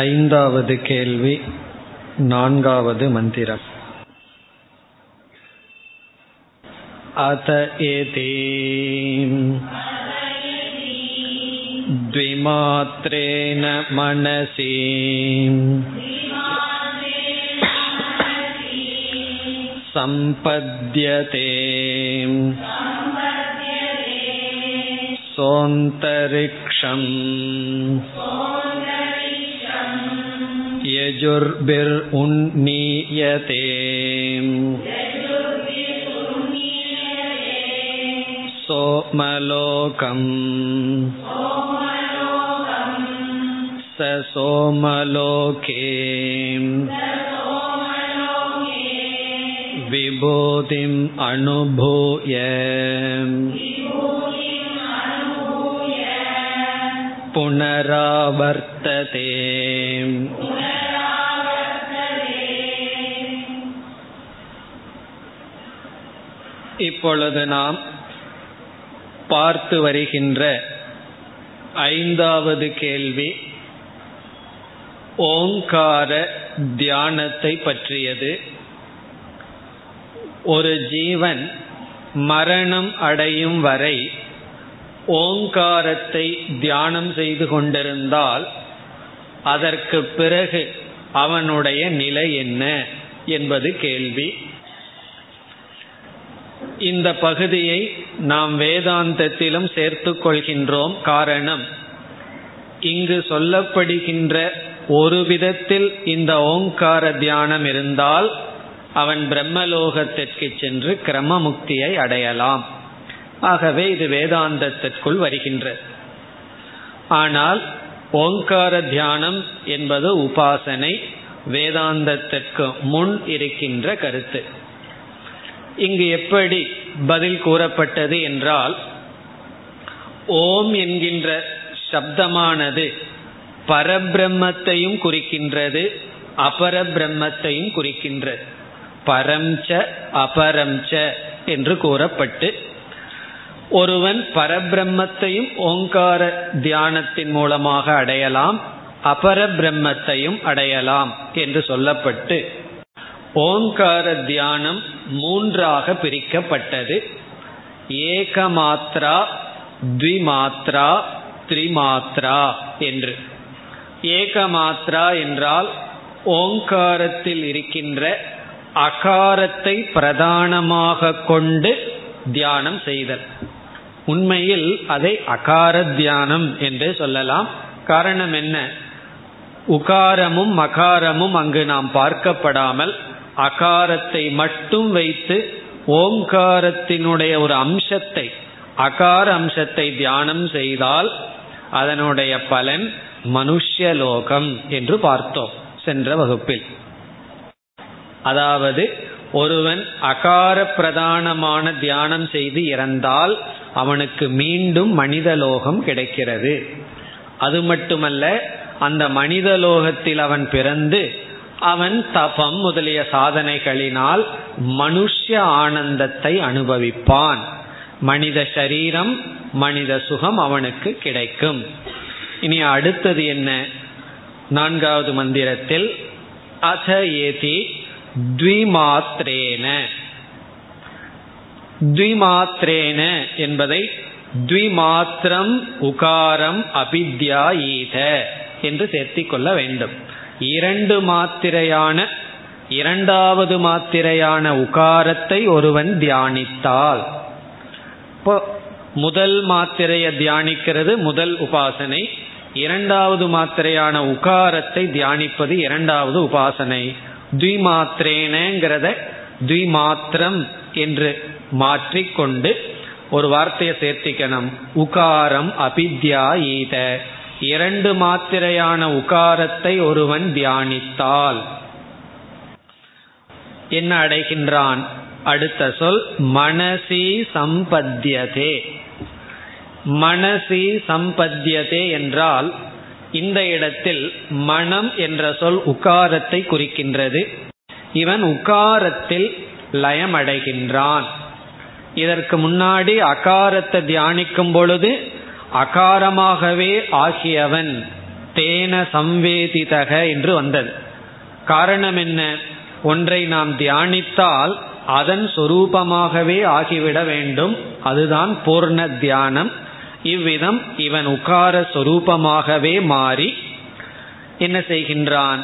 ஐந்தாவது கேள்வி நான்காவது மந்திரம் अत एति द्विमात्रेण मनसि सम्पद्यते सोऽन्तरिक्षम् यजुर्भिरुन्नीयते सोमलोकम् स सोमलोके विभूतिम् अनुभूय पुनरावर्तते இப்பொழுது நாம் பார்த்து வருகின்ற ஐந்தாவது கேள்வி ஓங்கார தியானத்தை பற்றியது. ஒரு ஜீவன் மரணம் அடையும் வரை ஓங்காரத்தை தியானம் செய்து கொண்டிருந்தால் அதற்கு பிறகு அவனுடைய நிலை என்ன என்பது கேள்வி. இந்த பகுதியை நாம் வேதாந்தத்திலும் சேர்த்து கொள்கின்றோம். காரணம் இங்கு சொல்லப்படுகின்ற ஒரு விதத்தில் இந்த ஓங்கார தியானம் இருந்தால் அவன் பிரம்மலோகத்திற்கு சென்று கிரமமுக்தியை அடையலாம். ஆகவே இது வேதாந்தத்திற்குள் வருகின்ற. ஆனால் ஓங்கார தியானம் என்பது உபாசனை வேதாந்தத்திற்கு முன் இருக்கின்ற கருத்து. இங்கு எப்படி பதில் கூறப்பட்டது என்றால் ஓம் என்கின்ற சப்தமானது பரபிரம்மத்தையும் குறிக்கின்றது அபரபிரம்மத்தையும் குறிக்கின்றது. பரம்ச அபரம்ச என்று கூறப்பட்டு ஒருவன் பரபிரம்மத்தையும் ஓங்கார தியானத்தின் மூலமாக அடையலாம் அபர பிரம்மத்தையும் அடையலாம் என்று சொல்லப்பட்டு ஓங்கார தியானம் மூன்றாக பிரிக்கப்பட்டது. ஏகமாத்ரா திமாத்ரா த்ரிமாத்ரா என்று. ஏகமாத்ரா என்றால் ஓங்காரத்தில் இருக்கின்ற அகாரத்தை பிரதானமாக கொண்டு தியானம் செய்தல். உண்மையில் அதை அகார தியானம் என்று சொல்லலாம். காரணம் என்ன? உகாரமும் மகாரமும் அங்கு நாம் பார்க்கப்படாமல் அகாரத்தை மட்டும் வைத்து ஓங்காரத்தினுடைய ஒரு அம்சத்தை அகார அம்சத்தை தியானம் செய்தால் அதனுடைய பலன் மனுஷ்யலோகம் என்று பார்த்தோம் சென்ற வகுப்பில். அதாவது ஒருவன் அகார பிரதானமான தியானம் செய்து இறந்தால் அவனுக்கு மீண்டும் மனிதலோகம் கிடைக்கிறது. அது மட்டுமல்ல அந்த மனிதலோகத்தில் அவன் பிறந்து அவன் தபம் முதலிய சாதனைகளினால் மனுஷ்ய ஆனந்தத்தை அனுபவிப்பான். மனித சரீரம் மனித சுகம் அவனுக்கு கிடைக்கும். இனி அடுத்தது என்ன? நான்காவது மந்திரத்தில் அத ஏதி த்விமாத்ரேன. த்விமாத்ரேன என்பதை த்விமாத்திரம் உகாரம் அபித்யா ஈத என்று சேர்த்திக் கொள்ள வேண்டும். இரண்டு மாத்திரையான இரண்டாவது மாத்திரையான உகாரத்தை ஒருவன் தியானித்தால். இப்போ முதல் மாத்திரையை தியானிக்கிறது முதல் உபாசனை. இரண்டாவது மாத்திரையான உகாரத்தை தியானிப்பது இரண்டாவது உபாசனை. த்விமாத்திரேனங்கிறத துவிமாத்திரம் என்று மாற்றிக்கொண்டு ஒரு வார்த்தையை சேர்த்திக்கணும். உகாரம் அபித்யா ஈத இரண்டு மாத்திரையான உகாரத்தை ஒருவன் தியானித்தால். என்ன அடைகின்றான்? அடுத்த சொல் மனசி சம்பத்தியதே. மனசி சம்பத்தியதே என்றால் இந்த இடத்தில் மனம் என்ற சொல் உக்காரத்தை குறிக்கின்றது. இவன் உக்காரத்தில் லயம் அடைகின்றான் இதற்கு முன்னாடி அகாரத்தை தியானிக்கும் பொழுது அகாரமாகவே ஆகியவன் தேன சம்வேதிதக என்று வந்தது. காரணம் என்ன? ஒன்றை நாம் தியானித்தால் அதன் சொரூபமாகவே ஆகிவிட வேண்டும். அதுதான் பூர்ண தியானம். இவ்விதம் இவன் உகார சொரூபமாகவே மாறி என்ன செய்கின்றான்?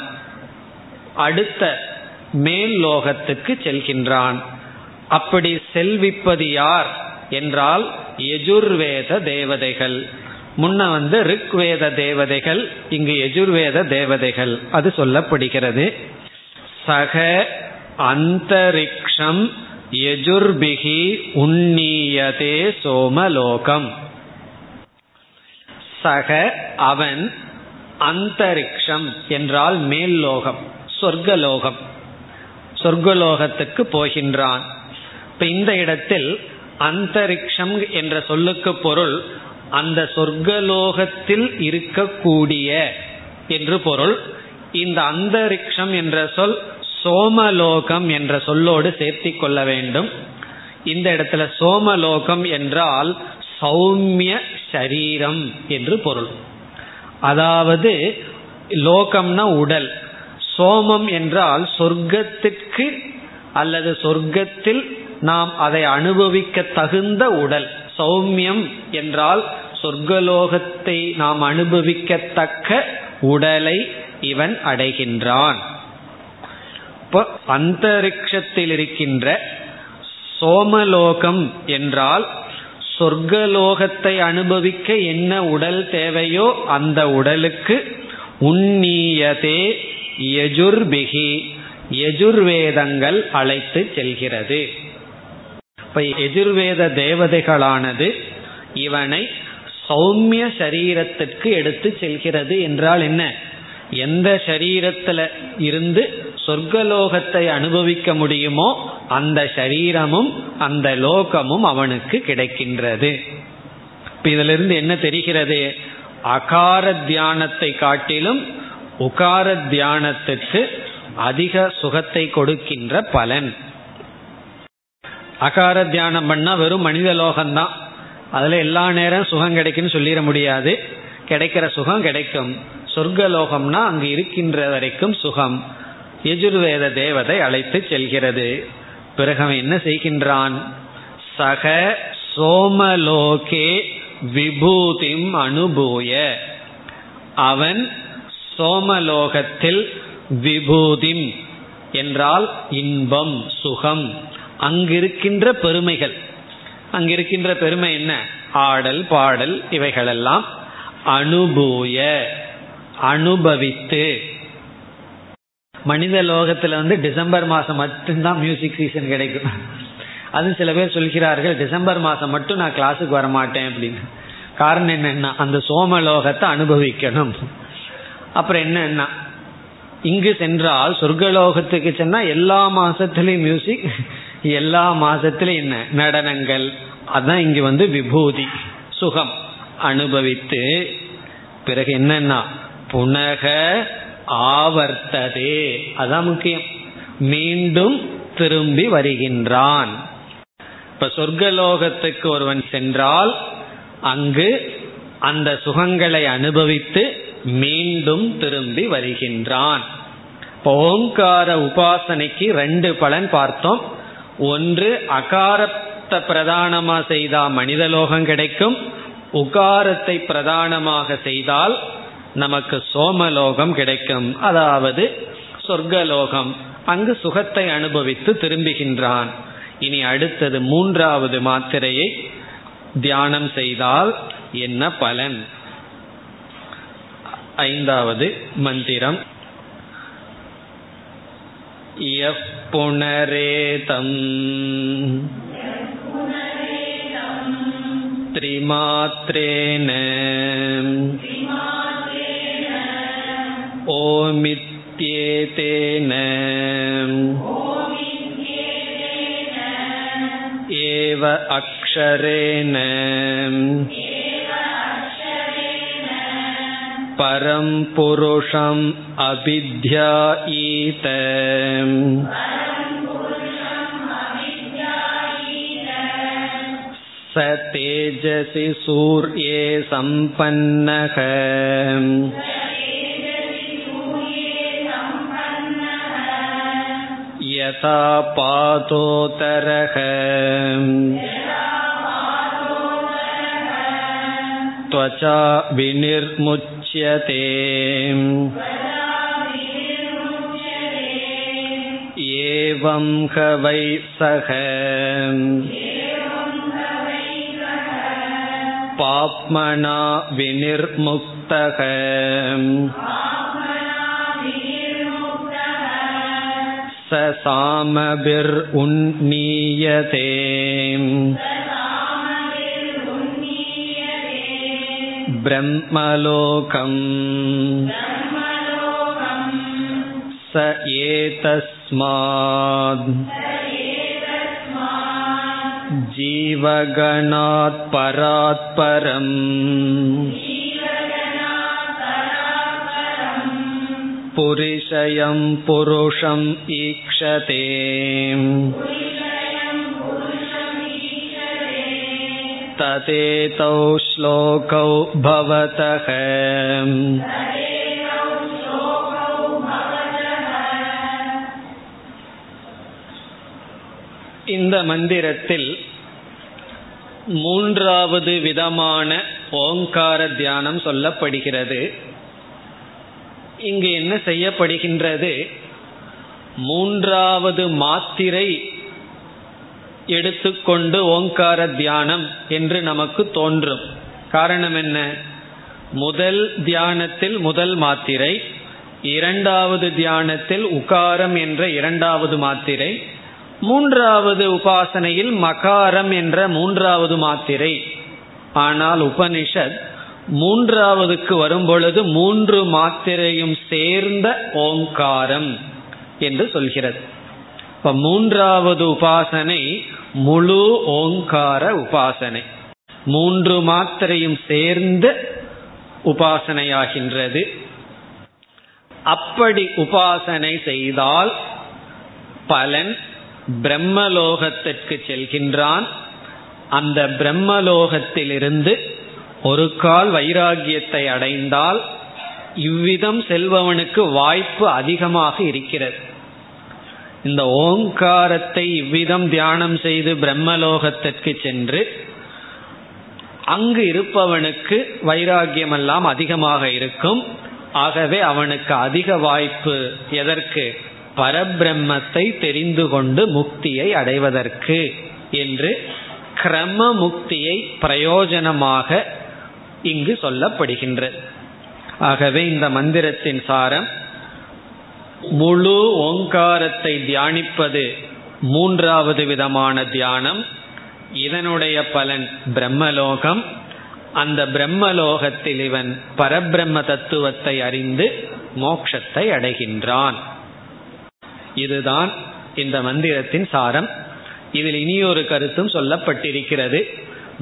அடுத்த மேல் லோகத்துக்கு செல்கின்றான். அப்படி செல்விப்பது யார்? என்றால் எஜுர்வேத தேவதைகள். முன்ன வந்து ரிக்வேத தேவதைகள் இங்கு எஜுர்வேத தேவதைகள். அது சொல்லப்படுகிறது. சக அந்தரிக்ஷம் எஜுர்பிகி உன்னீயதே சோமலோகம். சக அவன் அந்தரிக்ஷம் என்றால் மேல் லோகம் சொர்க்கலோகம். சொர்க்கலோகத்துக்கு போகின்றான். இப்ப இந்த இடத்தில் அந்தரிக்ஷம் என்ற சொல்லுக்கு பொருள் அந்த சொர்க்கலோகத்தில் இருக்கக்கூடிய என்று பொருள். இந்த அந்தரிக்ஷம் என்ற சொல் சோமலோகம் என்ற சொல்லோடு சேர்த்தி கொள்ள வேண்டும். இந்த இடத்துல சோமலோகம் என்றால் சௌமிய சரீரம் என்று பொருள். அதாவது லோகம்னா உடல். சோமம் என்றால் சொர்க்கத்திற்கு அல்லது சொர்க்கத்தில் நாம் அதை அனுபவிக்க தகுந்த உடல். சௌமியம் என்றால் சொர்க்கலோகத்தை நாம் அனுபவிக்கத்தக்க உடலை இவன் அடைகின்றான். இப்போ அந்தரிக்ஷத்தில் இருக்கின்ற சோமலோகம் என்றால் சொர்க்கலோகத்தை அனுபவிக்க என்ன உடல் தேவையோ அந்த உடலுக்கு உன்னீயதே யஜுர்பிகி. யஜுர்வேதங்கள் அழைத்து செல்கிறது. இப்ப எதிர்வேத தேவதைகளானது இவனை சௌமிய சரீரத்திற்கு எடுத்து செல்கிறது என்றால் என்ன? எந்த சரீரத்துல இருந்து சொர்க்கலோகத்தை அனுபவிக்க முடியுமோ அந்த சரீரமும் அந்த லோகமும் அவனுக்கு கிடைக்கின்றது. இதிலிருந்து என்ன தெரிகிறது? அகார தியானத்தை காட்டிலும் உகார தியானத்துக்கு அதிக சுகத்தை கொடுக்கின்ற பலன். அகார தியானம் பண்ணா வெறும் மனித லோகம்தான். அதுல எல்லா நேரம் சுகம் கிடைக்குன்னு சொல்லிட முடியாது. கிடைக்கிற சுகம் கிடைக்கும். சொர்க்கலோகம்னா அங்கு இருக்கின்ற வரைக்கும் சுகம். எஜுர்வேத தேவதை அழைத்து செல்கிறது. பிறகு என்ன செய்கின்றான்? சக சோமலோகே விபூதிம் அனுபூய. அவன் சோமலோகத்தில் விபூதிம் என்றால் இன்பம் சுகம். அங்கிருக்கின்ற பெருமைகள். அங்கிருக்கின்ற பெருமை என்ன? ஆடல் பாடல் இவைகளெல்லாம் அனுபூய அனுபவித்து. மனித லோகத்துல வந்து டிசம்பர் மாசம் மட்டும்தான் மியூசிக் சீசன் கிடைக்கும். அது சில பேர் சொல்கிறார்கள் டிசம்பர் மாசம் மட்டும் நான் கிளாஸுக்கு வர மாட்டேன் அப்படின்னு. காரணம் என்னன்னா அந்த சோமலோகத்தை அனுபவிக்கணும். அப்புறம் என்னன்னா இங்கு சென்றால் சொர்க்கலோகத்துக்கு சென்னா எல்லா மாசத்திலையும் மியூசிக் எல்லா மாசத்திலையும் என்ன? நடனங்கள். அதான் இங்க வந்து விபூதி சுகம். அனுபவித்து பிறகு என்னன்னா புனக ஆவர்த்ததே. அதான் முக்கியம். மீண்டும் திரும்பி வருகின்றான். இப்ப சொர்க்கலோகத்துக்கு ஒருவன் சென்றால் அங்கு அந்த சுகங்களை அனுபவித்து மீண்டும் திரும்பி வருகின்றான். ஓங்கார உபாசனைக்கு ரெண்டு பலன் பார்த்தோம். ஒன்று அகாரத்தை பிரதானமா செய்தா மனிதலோகம் கிடைக்கும். உகாரத்தை பிரதானமாக செய்தால் நமக்கு சோமலோகம் கிடைக்கும். அதாவது சொர்க்கலோகம். அங்கு சுகத்தை அனுபவித்து திரும்புகின்றான். இனி அடுத்தது மூன்றாவது மாத்திரையை தியானம் செய்தால் என்ன பலன்? ஐந்தாவது மந்திரம். புனரேதம் त्रिमात्रेण ओमित्येतेन एव अक्षरेण परं पुरुषम् अभिध्यायीत स तेजसि सूर्ये सम्पन्नः यथा पातोतरः त्वचा विनिर्मुच्यते एवं ह वै सह पाप्मना विनिर्मुक्तः स सामभिर्उन्नीयते ब्रह्मलोकम् स एतस्माद् जीवगणात् परात् परम् पुरिषयं पुरुषम् ईक्षते तदेतौ श्लोकौ भवतः இந்த மந்திரத்தில் மூன்றாவது விதமான ஓங்கார தியானம் சொல்லப்படுகிறது. இங்கு என்ன செய்யப்படுகின்றது? மூன்றாவது மாத்திரை எடுத்துக்கொண்டு ஓங்கார தியானம் என்று நமக்கு தோன்றும். காரணம் என்ன? முதல் தியானத்தில் முதல் மாத்திரை இரண்டாவது தியானத்தில் உகாரம் என்ற இரண்டாவது மாத்திரை மூன்றாவது உபாசனையில் மகாரம் என்ற மூன்றாவது மாத்திரை. ஆனால் உபனிஷத் மூன்றாவதுக்கு வரும்பொழுது மூன்று மாத்திரையும் சேர்ந்த ஓங்காரம் என்று சொல்கிறது. இப்ப மூன்றாவது உபாசனை முழு ஓங்கார உபாசனை. மூன்று மாத்திரையும் சேர்ந்த உபாசனையாகின்றது. அப்படி உபாசனை செய்தால் பலன் பிரம்மலோகத்திற்கு செல்கின்றான். அந்த பிரம்மலோகத்திலிருந்து ஒரு கால் வைராகியத்தை அடைந்தால் இவ்விதம் செல்பவனுக்கு வாய்ப்பு அதிகமாக இருக்கிறது. இந்த ஓங்காரத்தை இவ்விதம் தியானம் செய்து பிரம்மலோகத்திற்கு சென்று அங்கு இருப்பவனுக்கு வைராகியம் எல்லாம் அதிகமாக இருக்கும். ஆகவே அவனுக்கு அதிக வாய்ப்பு எதற்கு? பரபிரம்மத்தை தெரிந்து கொண்டு முக்தியை அடைவதற்கு என்று கிரம முக்தியை பிரயோஜனமாக இங்கு சொல்லப்படுகின்றது. ஆகவே இந்த மந்திரத்தின் சாரம் முழு ஓங்காரத்தை தியானிப்பது மூன்றாவது விதமான தியானம். இதனுடைய பலன் பிரம்மலோகம். அந்த பிரம்மலோகத்தில் இவன் பரபிரம்ம தத்துவத்தை அறிந்து மோட்சத்தை அடைகின்றான். இதுதான் இந்த மந்திரத்தின் சாரம். இதில் இனியொரு கருத்தும் சொல்லப்பட்டிருக்கிறது.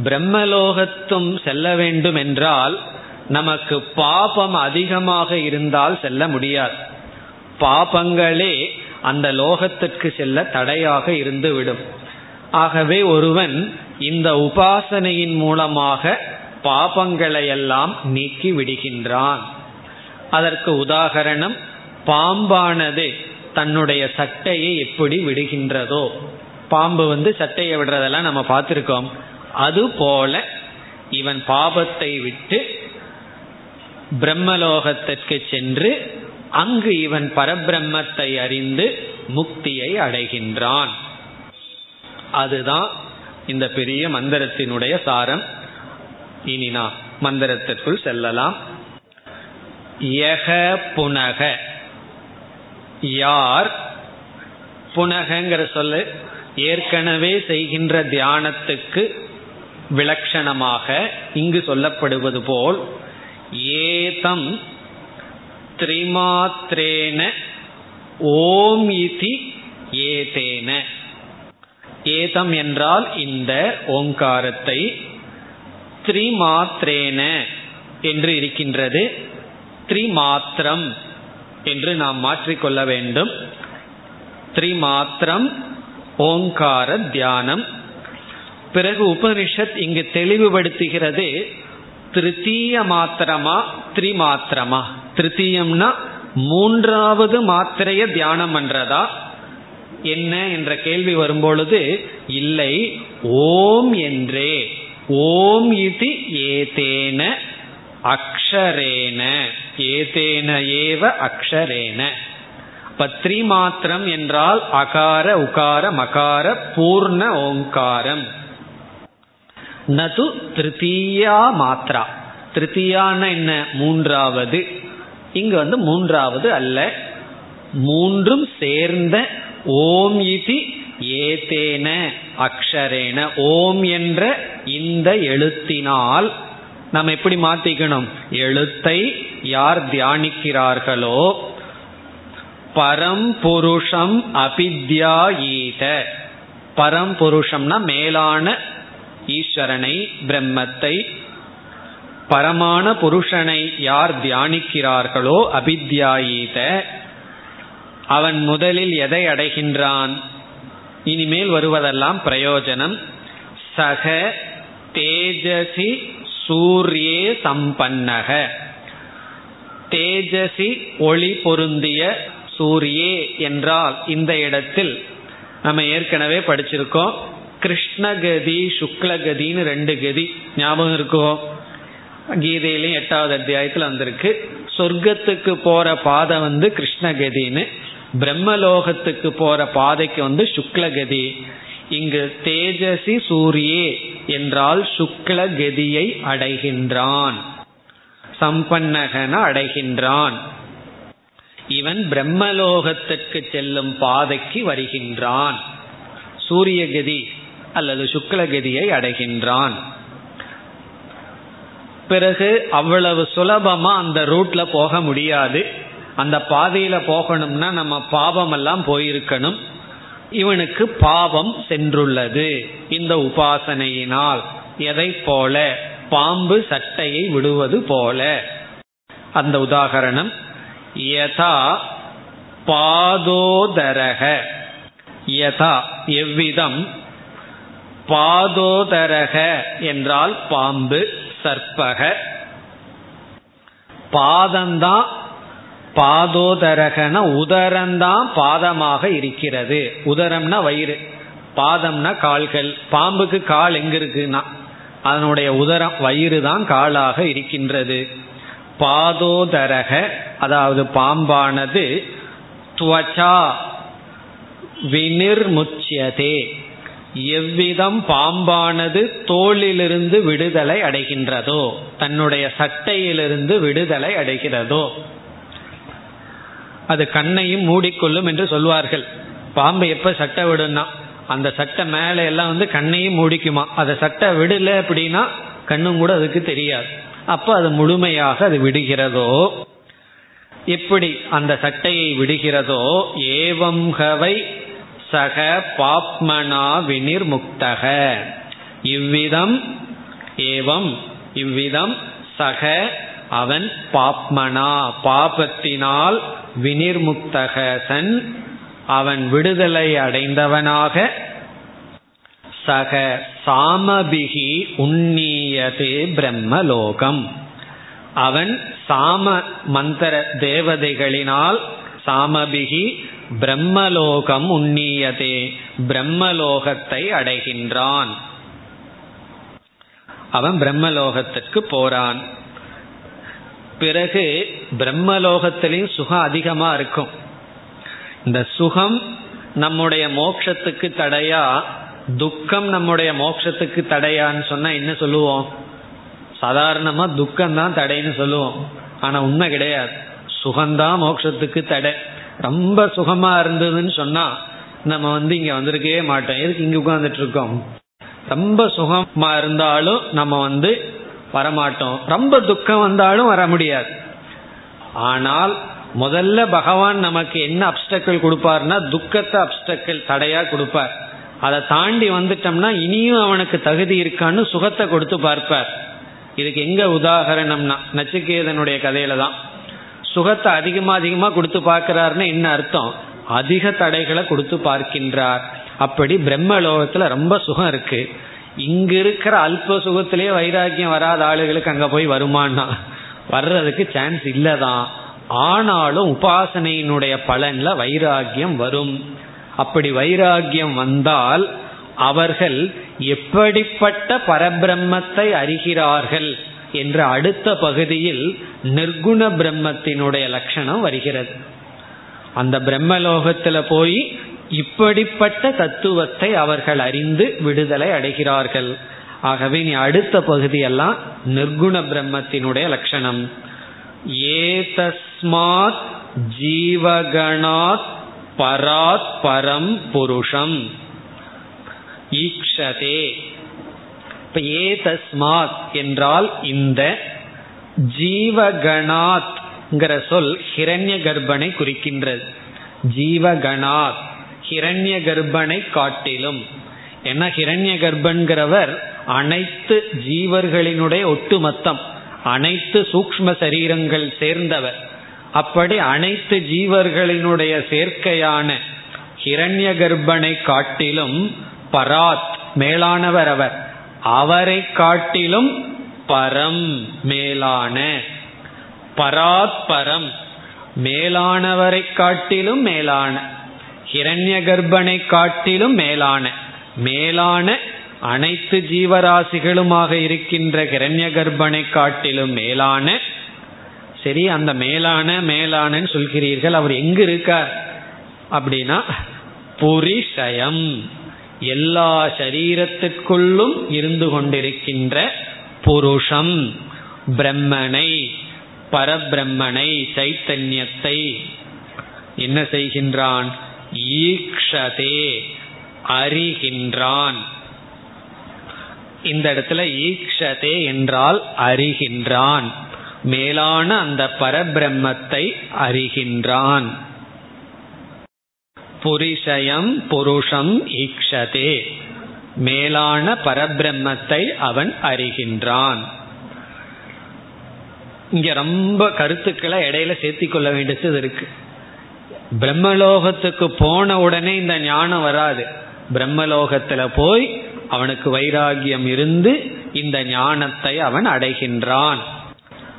பிரம்மலோகத்தும் செல்ல வேண்டும் என்றால் நமக்கு பாபம் அதிகமாக இருந்தால் செல்ல முடியாது. பாபங்களே அந்த லோகத்திற்கு செல்ல தடையாக இருந்துவிடும். ஆகவே ஒருவன் இந்த உபாசனையின் மூலமாக பாபங்களையெல்லாம் நீக்கி விடுகின்றான். அதற்கு உதாகரணம் பாம்பானது தன்னுடைய சட்டையை எப்படி விடுகின்றதோ பாம்பு வந்து சட்டையை விடுறதெல்லாம் நம்ம பார்த்துருக்கோம். அது போல இவன் பாபத்தை விட்டு பிரம்மலோகத்திற்கு சென்று அங்கு இவன் பரபிரம்மத்தை அறிந்து முக்தியை அடைகின்றான். அதுதான் இந்த பெரிய மந்திரத்தினுடைய சாரம். இனி நான் மந்திரத்திற்குள் செல்லலாம். யக புனக. யார் புனகங்கிற சொல்லு ஏற்கனவே செய்கின்ற தியானத்துக்கு விலக்ஷணமாக இங்கு சொல்லப்படுவது போல் ஏதம் திரிமாத்திரேன ஓம் இதி ஏதேன. ஏதம் என்றால் இந்த ஓங்காரத்தை த்ரிமாத்திரேன என்று இருக்கின்றது. த்ரிமாத்திரம். என்று நாம் மாற்றிக்கொள்ள வேண்டும். த்ரிமாத்திரம் ஓங்கார தியானம். பிறகு உபனிஷத் இங்கு தெளிவுபடுத்துகிறது திருத்தீய மாத்திரமா த்ரிமாத்திரமா? திருத்தீயம்னா மூன்றாவது மாத்திரைய தியானம் பண்றதா? என்ன என்ற கேள்வி வரும்பொழுது இல்லை ஓம் என்றே. ஓம் இது ஏதேன அக்ஷரேன. ஏதேன ஏவ அக்ஷரேன. பத்ரி மாத்திரம் என்றால் அகார உகார மகார பூர்ண ஓங்காரம். நது திருத்தீயா மாத்ரா. திருத்தீயான என்ன? மூன்றாவது. இங்கு வந்து மூன்றாவது அல்ல. மூன்றும் சேர்ந்த ஓம் இதி ஏதேன அக்ஷரேன. ஓம் என்ற இந்த எழுத்தினால் நம்ம எப்படி மாத்திக்கணும்? எழுத்தை யார் தியானிக்கிறார்களோ பரம்புருஷம் அபித்யாயீத. பரம்புருஷம்னா மேலான ஈஸ்வரனை பிரம்மத்தை. பரமான புருஷனை யார் தியானிக்கிறார்களோ அபித்யாயீத. அவன் முதலில் எதை அடைகின்றான்? இனிமேல் வருவதெல்லாம் பிரயோஜனம். சக தேஜசி சூரியே சம்பன்னக. தேஜசி ஒளி பொருந்திய சூரியே என்றால் இந்த இடத்தில் நம்ம ஏற்கனவே படிச்சிருக்கோம். கிருஷ்ணகதி சுக்லகதின்னு ரெண்டு கதி. ஞாபகம் இருக்கோ? கீதையிலையும் எட்டாவது அத்தியாயத்தில் வந்திருக்கு. சொர்க்கத்துக்கு போற பாதை வந்து கிருஷ்ணகதின்னு பிரம்மலோகத்துக்கு போற பாதைக்கு வந்து சுக்லகதி. இங்கு தேஜசி சூரியே என்றால் சுக்ல கதியை அடைகின்றான். சம்பன்னகன அடைகின்றான். இவன் பிரம்மலோகத்துக்கு செல்லும் பாதைக்கு வருகின்றான். சூரியகதி அல்லது சுக்லகதியை அடைகின்றான். பிறகு அவ்வளவு சுலபமா அந்த ரூட்ல போக முடியாது. அந்த பாதையில போகணும்னா நம்ம பாவம் எல்லாம் போயிருக்கணும். இவனுக்கு பாவம் சென்றுள்ளது. இந்த உபாசனையினால் எதை போல? பாம்பு சட்டையை விடுவது போல. அந்த உதாகரணம் யதா பாதோதரக. யதா எவ்விதம்? பாதோதரக என்றால் பாம்பு சர்ப்பக பாதம்தான் பாதோதரகன உதரம்தான் பாதமாக இருக்கிறது. உதரம்னா வயிறு பாதம்னா கால்கள் பாம்புக்கு கால் எங்க இருக்குன்னா அதனுடைய உதரம் வயிறு தான் காலாக இருக்கின்றது. பாதோதரக அதாவது பாம்பானது துவச்சா வினிர்முச்சியதே. எவ்விதம் பாம்பானது தோளிலிருந்து விடுதலை அடைகின்றதோ தன்னுடைய சட்டையிலிருந்து விடுதலை அடைகிறதோ அது கண்ணையும் மூடிக்கொள்ளும் என்று சொல்வார்கள். பாம்பு எப்ப சட்டை விடும்னா அந்த சட்டை மேலே எல்லாம் வந்து கண்ணையும் மூடிக்குமா? அதை சட்டை விடல அப்படின்னா கண்ணும் கூட அதுக்கு தெரியாது. அப்போ அது முழுமையாக அது விடுகிறதோ? எப்படி அந்த சட்டையை விடுகிறதோ? ஏவம் ஹவை சக பாப்மனா வினிர் முக்தக. இவ்விதம் ஏவம் இவ்விதம் சக அவன் பாப்மனா பாபத்தினால் வினிர்முக்தக சன் அவன் விடுதலை அடைந்தவனாக சக சாமபிகி உன்னீயதே பிரம்மலோகம். அவன் சாம மந்திர தேவதைகளினால் சாமபிகி பிரம்மலோகம் உன்னீயதே பிரம்மலோகத்தை அடைகின்றான். அவன் பிரம்மலோகத்திற்கு போறான். பிறகு பிரம்மலோகத்திலையும் சுகம் அதிகமா இருக்கும். இந்த சுகம் நம்முடைய மோட்சத்துக்கு தடையா துக்கம் நம்முடைய மோட்சத்துக்கு தடையான்னு சொன்னா என்ன சொல்லுவோம்? சாதாரணமா துக்கம் தான் தடைன்னு சொல்லுவோம். ஆனா உண்மை கிடையாது. சுகம்தான் மோட்சத்துக்கு தடை. ரொம்ப சுகமா இருந்ததுன்னு சொன்னா நம்ம வந்து இங்க வந்திருக்கவே மாட்டோம். எதுக்கு இங்க உட்காந்துட்டு இருக்கோம்? ரொம்ப சுகமா இருந்தாலும் நம்ம வந்து வரமாட்டோம். ரொம்ப துக்கம் வந்தாலும் வர முடியாது. ஆனால் முதல்ல பகவான் நமக்கு என்ன அப்டக்கல் கொடுப்பார்னா துக்கத்தை அப்டக்கல் தடையா கொடுப்பார். அதை தாண்டி வந்துட்டோம்னா இனியும் அவனுக்கு தகுதி இருக்கான்னு சுகத்தை கொடுத்து பார்ப்பார். இதுக்கு எங்க உதாகரணம்னா நச்சுக்கேதனுடைய கதையில தான் சுகத்தை அதிகமா அதிகமா கொடுத்து பார்க்கிறாருன்னு என்ன அர்த்தம்? அதிக தடைகளை கொடுத்து பார்க்கின்றார். அப்படி பிரம்மலோகத்துல ரொம்ப சுகம் இருக்கு. இங்க இருக்கிற அல்ப சுகத்திலேயே வைராக்கியம் வராத ஆளுகளுக்கு அங்க போய் வருமானா வர்றதுக்கு சான்ஸ் இல்லதான். ஆனாலும் உபாசனையினுடைய பலன்ல வைராக்கியம் வரும். அப்படி வைராகியம் வந்தால் அவர்கள் எப்படிப்பட்ட பரபிரம்மத்தை அறிகிறார்கள் என்ற அடுத்த பகுதியில் நிர்குண பிரம்மத்தினுடைய லட்சணம் வருகிறது. அந்த பிரம்மலோகத்துல போய் இப்படிப்பட்ட தத்துவத்தை அவர்கள் அறிந்து விடுதலை அடைகிறார்கள். ஆகவே நீ அடுத்த பகுதியெல்லாம் நிர்குண பிரம்மத்தினுடைய லட்சணம். ஏதஸ்மாத் ஜீவகணாத் பராத் பரம் புருஷம். ஈக்ஷதே. இப்ப என்றால் இந்த ஜீவகணாத் சொல் ஹிரண்ய கர்ப்பனை குறிக்கின்றது. ஜீவகணாத். ஹிரண்ய கர்ப்பனை காட்டிலும். ஏன்னா ஹிரண்ய கர்ப்பன்கிறவர் அனைத்து ஜீவர்களினுடைய ஒட்டுமொத்தம் அனைத்து சூக்ம சரீரங்கள் சேர்ந்தவர். அப்படி அனைத்து ஜீவர்களினுடைய சேர்க்கையான ஹிரண்ய கர்ப்பனை காட்டிலும் பராத் மேலானவர் அவர். அவரை காட்டிலும் பரம் மேலான. பராத் பரம் மேலானவரை காட்டிலும் மேலான. ஹிரண்ய கர்ப்பனை காட்டிலும் மேலான மேலான அனைத்து ஜீவராசிகளுமாக இருக்கின்ற கிரண்ய கர்ப்பனை காட்டிலும் மேலான சரி அந்த மேலான மேலானன்னு சொல்கிறீர்கள் அவர் எங்க இருக்கார்? அப்படின்னா புரிஷயம் எல்லா சரீரத்திற்குள்ளும் இருந்து கொண்டிருக்கின்ற புருஷம் பிரம்மனை பரபிரம்மனை சைத்தன்யத்தை என்ன செய்கின்றான்? ஈக்ஷதே அறிகின்றான். இந்த இடத்துல ஈக்ஷதே என்றால் அறிகின்றான். மேலான அந்த பரபிரம்மத்தை அறிகின்றான். புரிஷயம் புருஷம் ஈக்ஷதே. மேலான பரபிரம்மத்தை அவன் அறிகின்றான். இங்க ரொம்ப கருத்துக்களை இடையில சேர்த்தி கொள்ள வேண்டியது இருக்கு. பிரம்மலோகத்துக்கு போன உடனே இந்த ஞானம் வராது. பிரம்மலோகத்துல போய் அவனுக்கு வைராகியம் இருந்து இந்த ஞானத்தை அவன் அடைகின்றான்.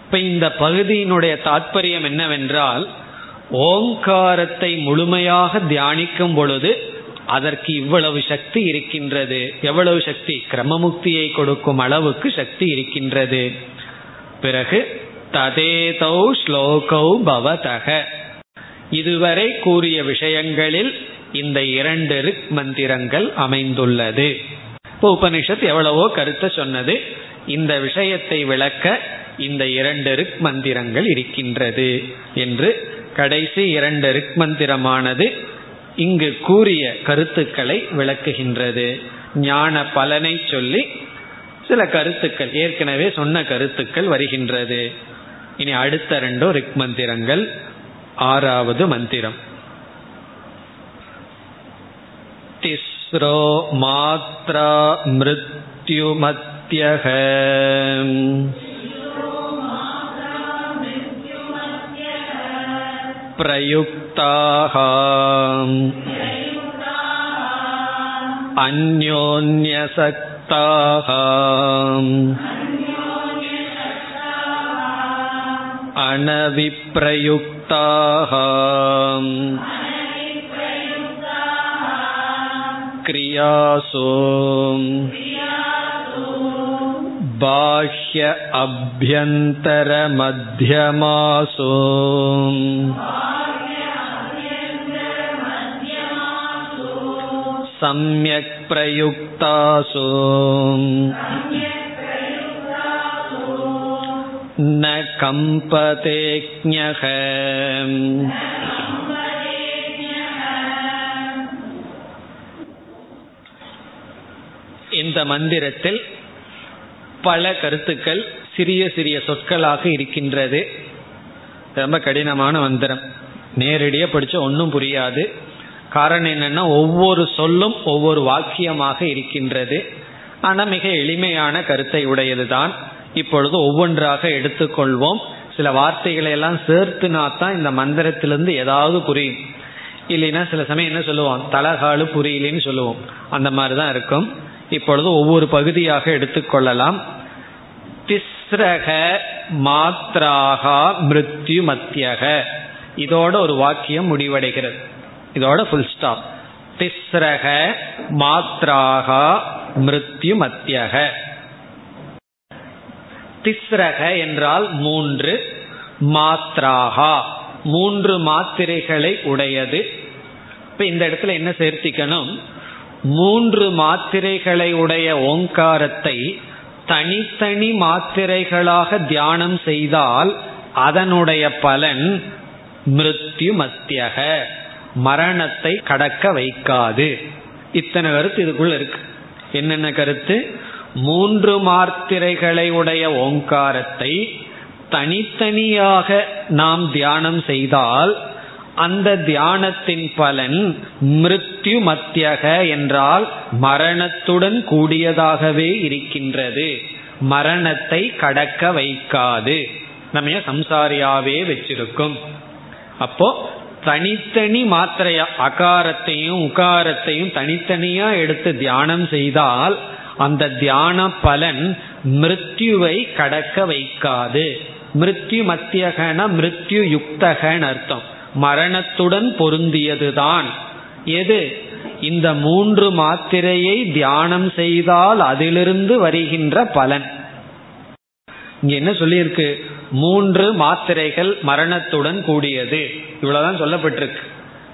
இப்ப இந்த பகுதியினுடைய தாற்பயம் என்னவென்றால் ஓங்காரத்தை முழுமையாக தியானிக்கும் பொழுது அதற்கு இவ்வளவு சக்தி இருக்கின்றது. எவ்வளவு சக்தி? கிரமமுக்தியை கொடுக்கும் அளவுக்கு சக்தி இருக்கின்றது. பிறகு ததேதௌ ஸ்லோகௌ பவதக. இதுவரை கூறிய விஷயங்களில் இந்த இரண்டு ரிக் மந்திரங்கள் அமைந்துள்ளது. இப்போ உபனிஷத் எவ்வளவோ கருத்தை சொன்னது. இந்த விஷயத்தை விளக்க இந்த இரண்டு ரிக் மந்திரங்கள் இருக்கின்றது என்று கடைசி இரண்டு ரிக் மந்திரமானது இங்கு கூறிய கருத்துக்களை விளக்குகின்றது. ஞான பலனை சொல்லி சில கருத்துக்கள் ஏற்கனவே சொன்ன கருத்துக்கள் வருகின்றது. இனி அடுத்த ரெண்டும் ரிக் மந்திரங்கள். ஆறாவது மந்திரம் तिस्रो मात्रा मृत्युमत्यः प्रयुक्ताः अन्योन्यसक्ताः अनविप्रयुक्ताः क्रियासु बाह्य अभ्यन्तरमध्यमासु सम्यक् प्रयुक्तासु न कम्पतेज्ञः இந்த மந்திரத்தில் பல கருத்துக்கள் சிறிய சிறிய சொற்களாக இருக்கின்றது ரொம்ப கடினமான மந்திரம் நேரடியாக படிச்ச ஒன்றும் புரியாது காரணம் என்னன்னா ஒவ்வொரு சொல்லும் ஒவ்வொரு வாக்கியமாக இருக்கின்றது ஆனால் மிக எளிமையான கருத்தை உடையது தான் இப்பொழுது ஒவ்வொன்றாக எடுத்துக்கொள்வோம். சில வார்த்தைகளை எல்லாம் சேர்த்துனா தான் இந்த மந்திரத்திலிருந்து ஏதாவது புரியும் இல்லைன்னா சில சமயம் என்ன சொல்லுவோம் தலகாலு புரியலின்னு சொல்லுவோம். அந்த மாதிரி தான் இருக்கும். இப்பொழுது ஒவ்வொரு பகுதியாக எடுத்துக்கொள்ளலாம். திஸ்ரக மாத்ராகா மிருத்யு மத்தியக இதோட ஒரு வாக்கியம் முடிவடைகிறது. இதோட ஃபுல் ஸ்டாப் திஸ்ரக மாத்ராக மிருத்யு மத்தியக திஸ்ரக என்றால் மூன்று மாத்ராகா மூன்று மாத்திரைகளை உடையது. இப்ப இந்த இடத்துல என்ன சேர்த்திக்கணும்? மூன்று மாத்திரைகளை உடைய ஓங்காரத்தை தனித்தனி மாத்திரைகளாக தியானம் செய்தால் அதனுடைய பலன் மிருத்யு மத்தியக. மரணத்தை கடக்க வைக்காது. இத்தனை கருத்து இதுக்குள்ள இருக்கு. என்னென்ன கருத்து? மூன்று மாத்திரைகளை உடைய ஓங்காரத்தை தனித்தனியாக நாம் தியானம் செய்தால் அந்த தியானத்தின் பலன் மிருத்யு மத்தியக என்றால் மரணத்துடன் கூடியதாகவே இருக்கின்றது. மரணத்தை கடக்க வைக்காது. நம்ம சம்சாரியாவே வச்சிருக்கும். அப்போ தனித்தனி மாத்திரையா அகாரத்தையும் உகாரத்தையும் தனித்தனியா எடுத்து தியானம் செய்தால் அந்த தியான பலன் மிருத்யுவை கடக்க வைக்காது. மிருத்யு மத்தியகன மிருத்யு யுக்தகன் அர்த்தம். மரணத்துடன் பொருந்தியதுதான். எது? இந்த மூன்று மாத்திரையை தியானம் செய்தால் அதிலிருந்து வருகின்ற பலன். இங்க என்ன சொல்லியிருக்கு? மூன்று மாத்திரைகள் மரணத்துடன் கூடியது. இவ்வளவுதான் சொல்லப்பட்டிருக்கு.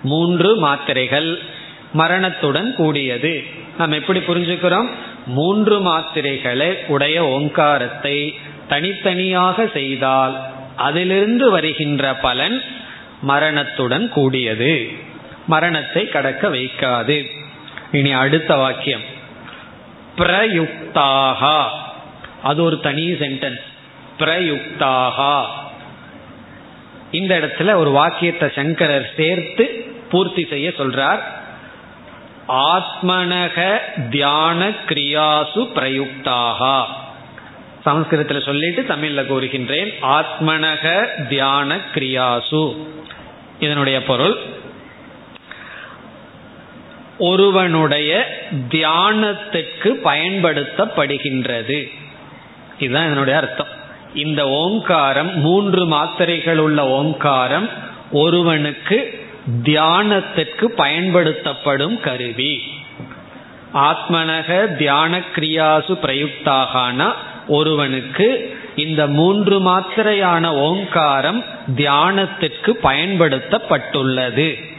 மூன்று மாத்திரைகள் மரணத்துடன் கூடியது. நாம் எப்படி புரிஞ்சுக்கிறோம்? மூன்று மாத்திரைகளை உடைய ஓங்காரத்தை தனித்தனியாக செய்தால் அதிலிருந்து வருகின்ற பலன் மரணத்துடன் கூடியது. மரணத்தை கடக்க வைக்காது. இனி அடுத்த வாக்கியம். பிரயுக்தாகா. அது ஒரு தனி சென்டென்ஸ் பிரயுக்தாகா. இந்த இடத்துல ஒரு வாக்கியத்தை சங்கரர் சேர்த்து பூர்த்தி செய்ய சொல்றார். ஆத்மனக தியான கிரியாசு பிரயுக்தாகா. சமஸ்கிருதத்தில் சொல்லிட்டு தமிழ்ல கூறுகின்றேன் ஆத்மனக தியான கிரியாசு. இதனுடைய பொருள் ஒருவனுடைய தியானத்துக்கு பயன்படுத்தப்படுகின்றது. இதுதான் இதனுடைய அர்த்தம். இந்த ஓங்காரம் மூன்று மாத்திரைகள் உள்ள ஓங்காரம் ஒருவனுக்கு தியானத்திற்கு பயன்படுத்தப்படும் கருவி. ஆத்மனக தியான கிரியாசு பிரயுக்தாகனா ஒருவனுக்கு இந்த மூன்று மாத்திரையான ஓங்காரம் தியானத்திற்கு பயன்படுத்தப்பட்டுள்ளது.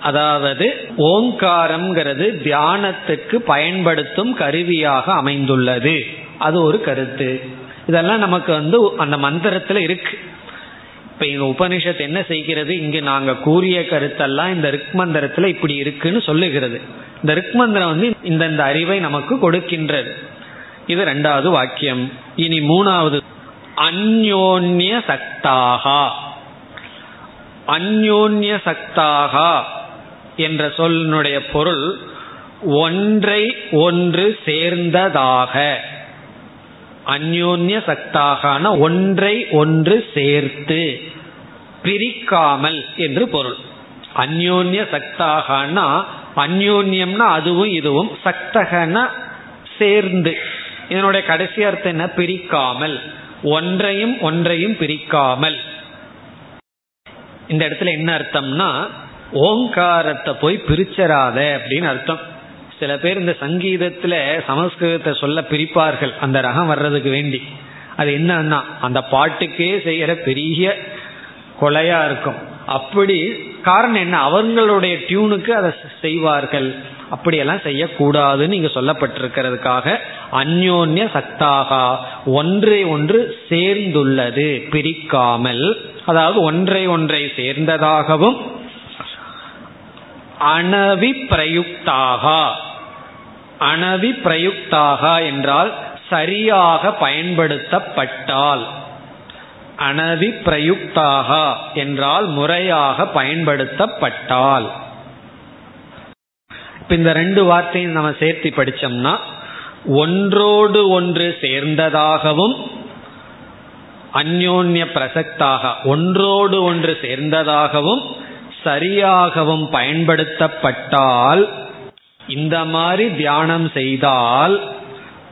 அதாவது ஓங்காரம்ங்கிறது தியானத்துக்கு பயன்படுத்தும் கருவியாக அமைந்துள்ளது. அது ஒரு கருத்து. இதெல்லாம் நமக்கு வந்து அந்த மந்திரத்துல இருக்கு. இப்ப இந்த உபனிஷத் என்ன செய்கிறது? இங்கு நாங்க கூறிய கருத்தெல்லாம் இந்த ருக்மந்திரத்துல இப்படி இருக்குன்னு சொல்லுகிறது. இந்த ருக்மந்திரம் வந்து இந்தந்த இந்த அறிவை நமக்கு கொடுக்கின்றது. இது ரெண்டாவது வாக்கியம். இனி மூணாவது. அந்யோன்ய சக்தாகா. அந்யோன்ய சக்தாகா என்ற சொல்லினுடைய பொருள் ஒன்றை ஒன்று சேர்ந்ததாக. அந்யோன்ய சக்தாகான ஒன்றை ஒன்று சேர்த்து பிரிக்காமல் என்று பொருள். அந்யோன்ய சக்தாகனா அந்யோன்யம்னா அதுவும் இதுவும் சக்தகன சேர்ந்து. இதனுடைய கடைசி அர்த்தம் என்ன? பிரிக்காமல். ஒன்றையும் ஒன்றையும் பிரிக்காமல். இந்த இடத்துல என்ன அர்த்தம்னா ஓங்காரத்தை போய் பிரிச்சராத அப்படின்னு அர்த்தம். சில பேர் இந்த சங்கீதத்துல சமஸ்கிருதத்தை சொல்ல பிரிப்பார்கள். அந்த ரகம் வர்றதுக்கு வேண்டி. அது என்னன்னா அந்த பாட்டுக்கே செய்யற பெரிய கொலையா இருக்கும். அப்படி காரணம் என்ன? அவங்களுடைய டியூனுக்கு அதை செய்வார்கள். அப்படியெல்லாம் செய்யக்கூடாதுன்னு இங்க சொல்லப்பட்டிருக்கிறதுக்காக அந்யோன்ய சக்தாகா ஒன்றை ஒன்று சேர்ந்துள்ளது பிரிக்காமல். அதாவது ஒன்றை ஒன்றை சேர்ந்ததாகவும் அனவி அணவி பிரயுக்தாக என்றால் சரியாக பயன்படுத்தப்பட்டால். அணவி பிரயுக்தாக என்றால் முறையாக பயன்படுத்தப்பட்டால். இந்த ரெண்டு வார்த்தையும் நம்ம சேர்த்து படிச்சோம்னா ஒன்றோடு ஒன்று சேர்ந்ததாகவும் அந்யோன்ய பிரசக்தாக ஒன்றோடு ஒன்று சேர்ந்ததாகவும் சரியாகவும் பயன்படுத்தப்பட்டால் இந்த மாதிரி தியானம் செய்தால்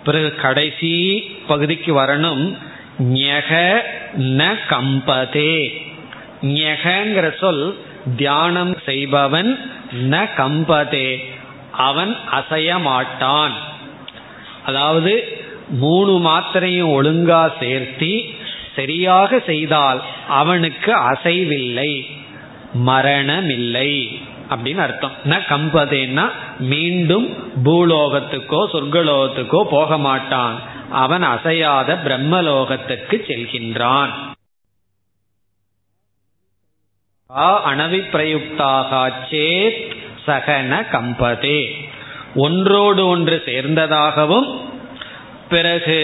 பிறகு கடைசி பகுதிக்கு வரணும். ஞக ந கம்பதே. ஞகங்கிற சொல் தியானம் செய்பவன் ந கம்பதே. அவன் அசைய மாட்டான் அதாவது மூணு மாத்திரையும் ஒழுங்கா சேர்த்தி சரியாக செய்தால் அவனுக்கு அசைவில்லை. மரணமில்லை. அப்படின்னு அர்த்தம். ந கம்பதேன்னா மீண்டும் பூலோகத்துக்கோ சொர்க்கலோகத்துக்கோ போக மாட்டான் அவன் அசையாத பிரம்மலோகத்துக்கு செல்கின்றான். அனவிப்பிரயுக்தாக சேத் சகன கம்பதே. ஒன்றோடு ஒன்று சேர்ந்ததாகவும் பிறகு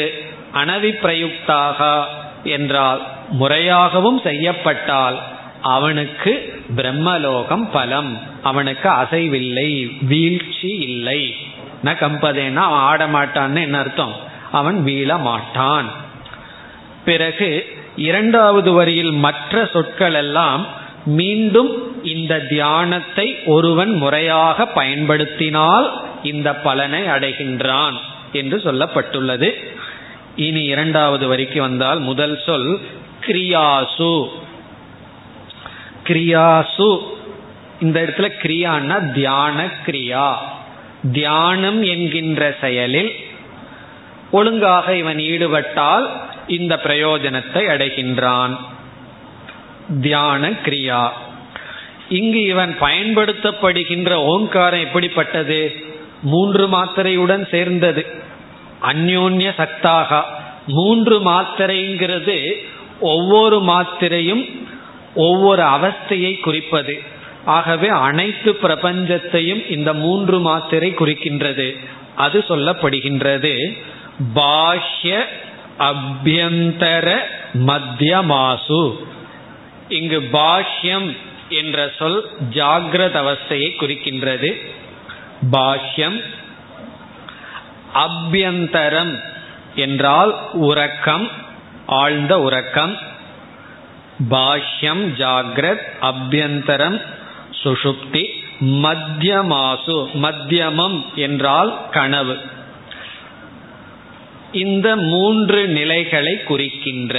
அனவிப்பிரயுக்தாக என்றால் முறையாகவும் செய்யப்பட்டால் அவனுக்கு பிரம்மலோகம் பலம். அவனுக்கு அசைவில்லை வீழ்ச்சி இல்லை. ந கம்பதேன்னா அவன் ஆடமாட்டான்னு என்ன அர்த்தம்? அவன் வீழ மாட்டான். பிறகு இரண்டாவது வரியில் மற்ற சொற்கள் எல்லாம் மீண்டும் இந்த தியானத்தை ஒருவன் முறையாக பயன்படுத்தினால் இந்த பலனை அடைகின்றான் என்று சொல்லப்பட்டுள்ளது. இனி இரண்டாவது வரிக்கு வந்தால் முதல் சொல் கிரியாசு. கிரியாசு. இந்த இடத்துல கிரியான்னா தியான கிரியா. தியானம் என்கின்ற செயலில் ஒழுங்காக இவன் ஈடுபட்டால் இந்த பிரயோஜனத்தை அடைகின்றான். தியான கிரியா. இங்கு இவன் பயன்படுத்தப்படுகின்ற ஓங்காரம் எப்படிப்பட்டது? மூன்று மாத்திரையுடன் சேர்ந்தது. அந்யோன்ய சக்தாக. மூன்று மாத்திரைங்கிறது ஒவ்வொரு மாத்திரையும் ஒவ்வொரு அவஸ்தையை குறிப்பது. ஆகவே அனைத்து பிரபஞ்சத்தையும் இந்த மூன்று மாத்திரை குறிக்கின்றது. அது சொல்லப்படுகின்றது. பாஹ்ய அபியந்தர மத்தியமாசு. இங்கு பாஷ்யம் என்ற சொல் ஜாகிரத அவஸ்தையை குறிக்கின்றது. பாஷ்யம் அபியந்தரம் என்றால் உறக்கம் ஆழ்ந்த உறக்கம். பாஷ்யம் ஜாகிரத் அபியந்தரம் சுஷுப்தி மத்தியமாசு மத்தியமம் என்றால் கனவு. இந்த மூன்று நிலைகளை குறிக்கின்ற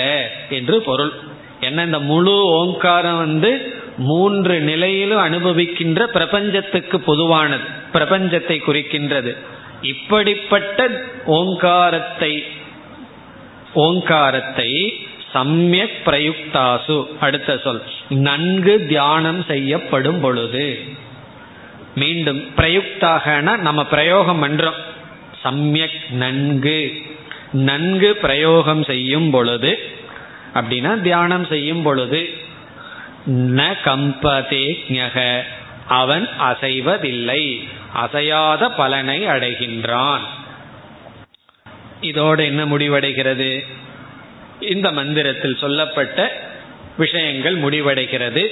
என்று பொருள். என்ன இந்த முழு ஓங்காரம் வந்து மூன்று நிலையிலும் அனுபவிக்கின்ற பிரபஞ்சத்துக்கு பொதுவானது பிரபஞ்சத்தை குறிக்கின்றது. இப்படிப்பட்ட ஓங்காரத்தை ஓங்காரத்தை சமயக் பிரயுக்தாசு. அடுத்த சொல். நன்கு தியானம் செய்யப்படும் பொழுது. மீண்டும் பிரயுக்தாகனா நம்ம பிரயோகம் பண்றோம். சமயக் நன்கு. நன்கு பிரயோகம் செய்யும் பொழுது. அப்படின்னா தியானம் செய்யும் பொழுது. ந கம்பதே அவன் அசைவதில்லை. அசையாத பலனை அடைகின்றான். இதோடு என்ன முடிவடைகிறது? இந்த மந்திரத்தில் சொல்லப்பட்ட விஷயங்கள் முடிவடைகிறது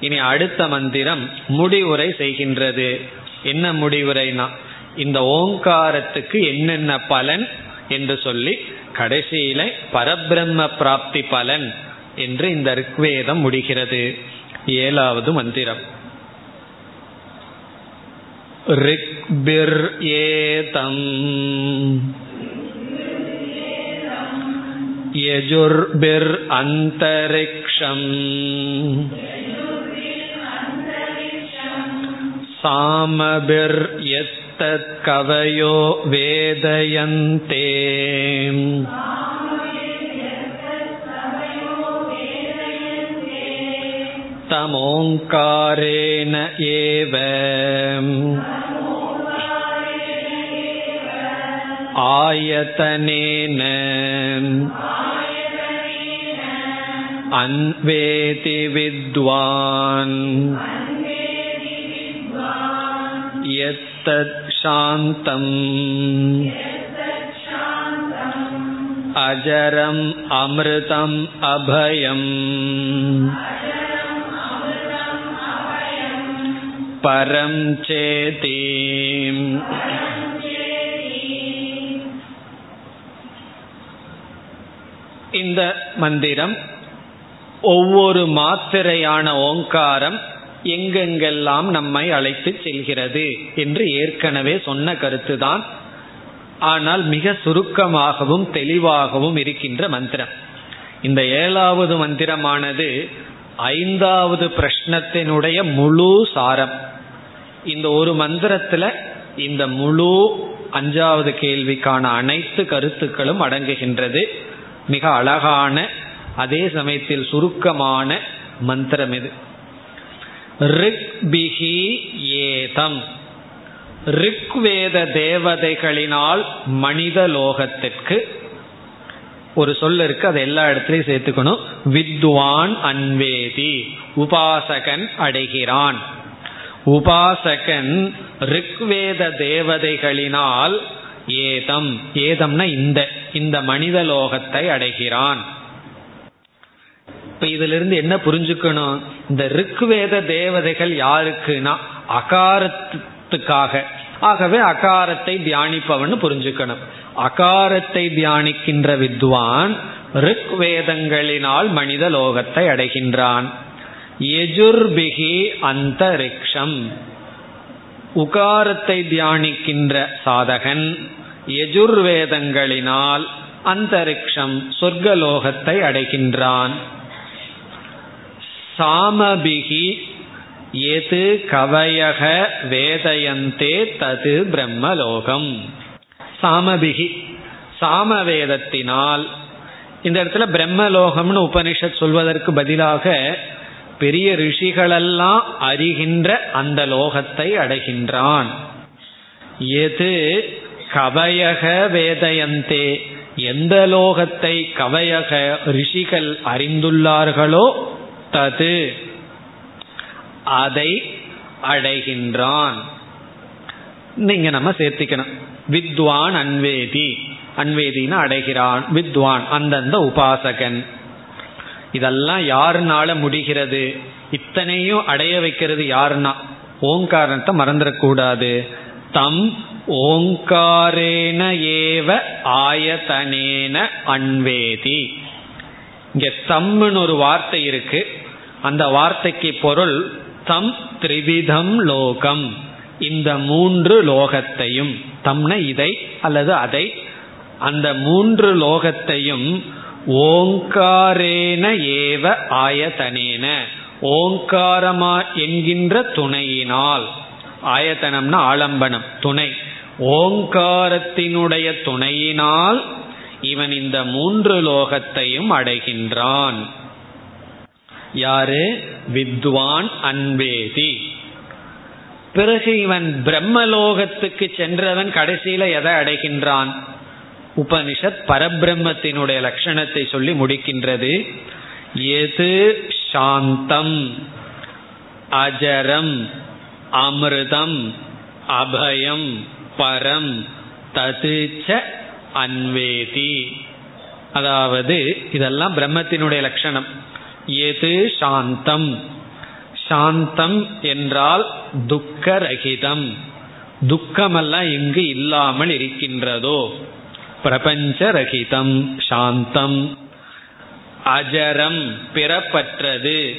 இனி அடுத்த மந்திரம் முடிவுரை செய்கின்றது என்ன முடிவுரைனா இந்த ஓங்காரத்துக்கு என்னென்ன பலன் என்று சொல்லி கடைசியில பரபிரம்ம பிராப்தி பலன் என்று இந்த ரிக்வேதம் முடிகிறது ஏழாவது மந்திரம் ऋग्भिर्येतम् यजुर्भिरन्तरिक्षम् सामभिर्यत्तत्कवयो वेदयन्ते तमोङ्कारेण एव आयतनेन अन्वेति विद्वान् यत्तत् शान्तम् अजरम् अमृतम् अभयम् परं चेति இந்த மந்திரம் ஒவ்வொரு மாத்திரையான ஓங்காரம் எங்கெங்கெல்லாம் நம்மை அழைத்து செல்கிறது என்று ஏற்கனவே சொன்ன கருத்துதான். ஆனால் மிக சுருக்கமாகவும் தெளிவாகவும் இருக்கின்ற மந்திரம். இந்த ஏழாவது மந்திரமானது ஐந்தாவது பிரஷ்னத்தினுடைய முழு சாரம். இந்த ஒரு மந்திரத்துல இந்த முழு அஞ்சாவது கேள்விக்கான அனைத்து கருத்துக்களும் அடங்குகின்றது. மிக அழகான அதே சமயத்தில் சுருக்கமான மந்திரம் இது. ரிக்பிகி ஏதம். ரிக்வேத தேவதைகளினால் மனித லோகத்திற்கு ஒரு சொல் இருக்கு அதை எல்லா இடத்துலையும் சேர்த்துக்கணும். வித்வான் அன்வேதி உபாசகன் அடைகிறான். உபாசகன் ரிக்வேத தேவதைகளினால் ஏதம். ஏதம்னா இந்த. இந்த மனித லோகத்தை அடைகிறான். இப்ப இதுல இருந்து என்ன புரிஞ்சுக்கணும்? இந்த ருக்வேத தேவதைகள் யாருக்குன்னா? அகாரத்துக்காக. ஆகவே அகாரத்தை தியானிப்பவன் புரிஞ்சுக்கணும். அகாரத்தை தியானிக்கின்ற வித்வான் ரிக்வேதங்களினால் மனித லோகத்தை அடைகின்றான். எஜுர்பிகி அந்தரிக்ஷம். உகாரத்தை தியானிக்கின்ற சாதகன் எஜுர்வேதங்களினால் அந்தரிக்ஷம் சொர்க்கலோகத்தை அடைகின்றான். சாமபிகி எது கவயக வேதயந்தே தது பிரம்மலோகம். சாமபிகி சாமவேதத்தினால் இந்த இடத்துல பிரம்மலோகம்னு உபனிஷத் சொல்வதற்கு பதிலாக பெரிய ரிஷிகளெல்லாம் அறிகின்ற அந்த லோகத்தை அடைகின்றான். எது கவயக வேதயந்தே? எந்த லோகத்தை கவயக ரிஷிகள் அறிந்துள்ளார்களோ தது. அதை அடைகின்றான். நீங்க நம்ம சேர்த்திக்கணும். வித்வான் அன்வேதி. அன்வேதினா அடைகிறான். வித்வான் அந்தந்த உபாசகன். இதெல்லாம் யாருனால முடிகிறது? இத்தனையும் அடைய வைக்கிறது யாருன்னா? ஓங்காரத்தை மறந்துடக்கூடாது. தம் ஓங்காரேன ஏவ ஆயதனேன அன்வேதி. இங்க தம்னு ஒரு வார்த்தை இருக்கு. அந்த வார்த்தைக்கு பொருள் தம் திரிவிதம் லோகம். இந்த மூன்று லோகத்தையும் தம்ன இதை அல்லது அதை அந்த மூன்று லோகத்தையும் ஓங்காரேன ஏவ ஆயத்தனேன. ஓங்காரமா என்கின்ற துணையினால். ஆயத்தனம்னா ஆலம்பனம் துணை. ஓங்காரத்தினுடைய துணையினால் இவன் இந்த மூன்று லோகத்தையும் அடைகின்றான். யாரு? வித்வான் அன்பேதி. பிறகு இவன் பிரம்மலோகத்துக்கு சென்றவன் கடைசியில எதை அடைகின்றான்? உபனிஷத் பரபிரம்மத்தினுடைய லட்சணத்தை சொல்லி முடிக்கின்றது. எது சாந்தம் அஜரம் அமிர்தம் அபயம் பரம் ததுச்ச அன்வேதி. அதாவது இதெல்லாம் பிரம்மத்தினுடைய லட்சணம். எது சாந்தம்? சாந்தம் என்றால் துக்கரகிதம். துக்கமெல்லாம் இங்கு இல்லாமல் இருக்கின்றதோ. பிரபஞ்சரகிதம் சாந்தம். அஜரம் பிறப்பற்றது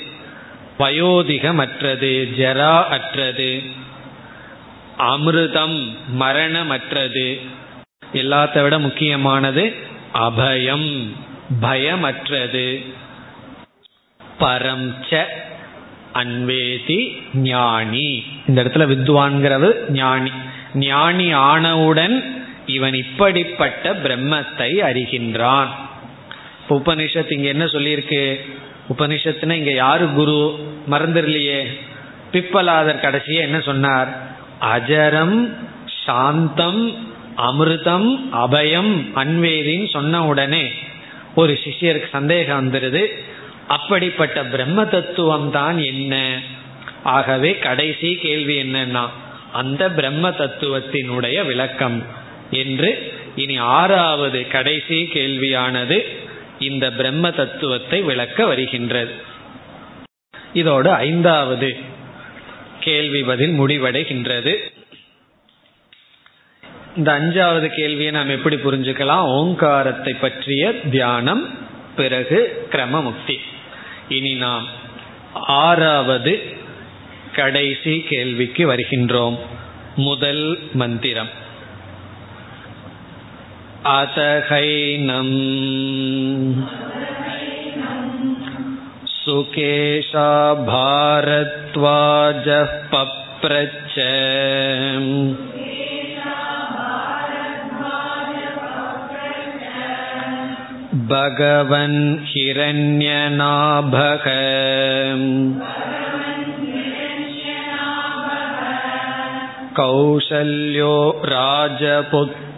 வயோதிகமற்றது ஜரா அற்றது. அமிர்தம் மரணமற்றது. எல்லாத்த விட முக்கியமானது அபயம் பயமற்றது. பரம் ச அன்வேதி ஞானி. இந்த இடத்துல வித்வான்கிறது ஞானி. ஞானி ஆனவுடன் இவன் இப்படிப்பட்ட பிரம்மத்தை அறிகின்றான். உபனிஷத் இங்க என்ன சொல்லியிருக்கு? உபனிஷத்துனா இங்க யாரு குரு? மறந்துடலையே. பிப்பலாதர் கடைசியே என்ன சொன்னார்? அஜரம் சாந்தம் அமிர்தம் அபயம் அன்வேரின்னு சொன்ன உடனே ஒரு சிஷியருக்கு சந்தேகம் வந்துருது. அப்படிப்பட்ட பிரம்ம தத்துவம் தான் என்ன? ஆகவே கடைசி கேள்வி என்னன்னா அந்த பிரம்ம தத்துவத்தினுடைய விளக்கம். என்று இனி ஆறாவது கடைசி கேள்வியானது இந்த பிரம்ம தத்துவத்தை விளக்க வருகின்றது. இதோடு ஐந்தாவது கேள்வி பதில் முடிவடைகின்றது. இந்த அஞ்சாவது கேள்வியை நாம் எப்படி புரிஞ்சுக்கலாம்? ஓங்காரத்தை பற்றிய தியானம் பிறகு கிரமமுக்தி. இனி நாம் ஆறாவது கடைசி கேள்விக்கு வருகின்றோம். முதல் மந்திரம். अतहैनम् सुकेशा भारद्वाजः पप्रच्छ भगवन् हिरण्यनाभः कौशल्यो राजपुत्रः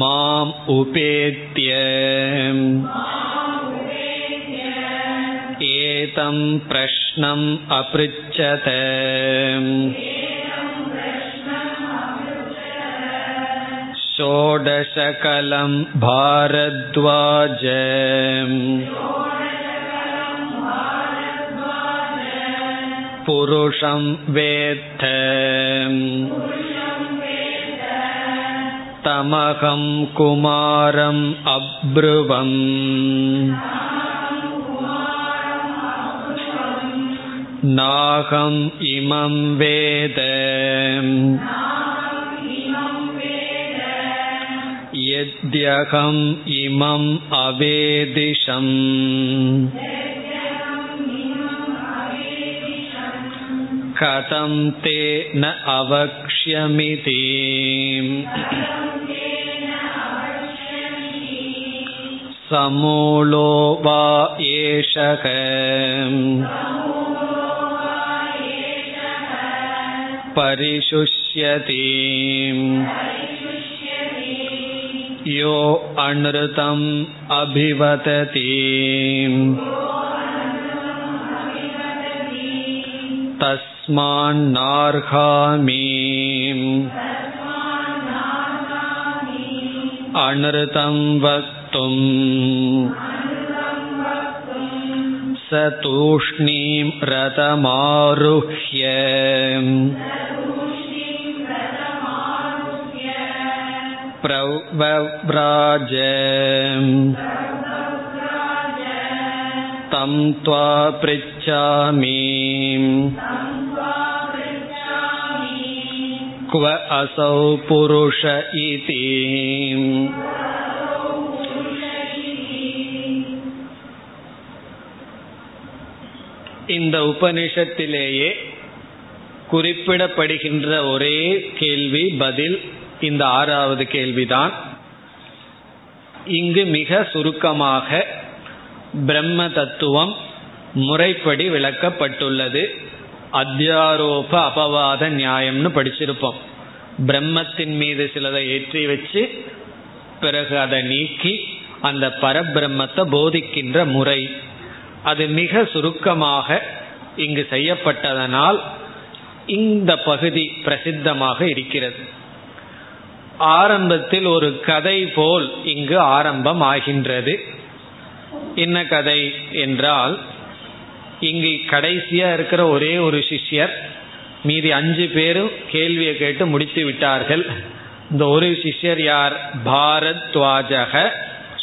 माम् उपेत्य एतं प्रश्नम् अपृच्छत षोडशकलं भारद्वाज पुरुषं वेत्थ तमहं कुमारम् अब्रुवम् नाहम् इमं वेद यद्यहम् इमम् अवेदिशम् कथं ते न अवक्ष्यमिति समूलो वा एषः परिशुष्यति यो अनृतम् अभिवदति तस्मान्नार्हामि अनृतं वक्तुम् स तूष्णीं रथमारुह्य प्रव्राज तं त्वा पृच्छामि क्व असौ पुरुष इति இந்த உபனிஷத்திலேயே குறிப்பிடப்படுகின்ற ஒரே கேள்வி பதில் இந்த ஆறாவது கேள்விதான் இங்கு மிக சுருக்கமாக பிரம்ம தத்துவம் முறைப்படி விளக்கப்பட்டுள்ளது அத்தியாரோப அபவாத நியாயம்னு படிச்சிருப்போம். பிரம்மத்தின் மீது சிலதை ஏற்றி வச்சு பிறகு அதை நீக்கி அந்த பரபிரம்மத்தை போதிக்கின்ற முறை. அது மிக சுருக்கமாக இங்கு செய்யப்பட்டதனால் இந்த பகுதி பிரசித்தமாக இருக்கிறது. ஆரம்பத்தில் ஒரு கதை போல் இங்கு ஆரம்பம் ஆகின்றது என்ன கதை என்றால் இங்கு கடைசியா இருக்கிற ஒரே ஒரு சிஷ்யர் மீதி அஞ்சு பேரும் கேள்வியை கேட்டு முடித்து விட்டார்கள். இந்த ஒரு சிஷ்யர் யார்? பாரத்வாஜக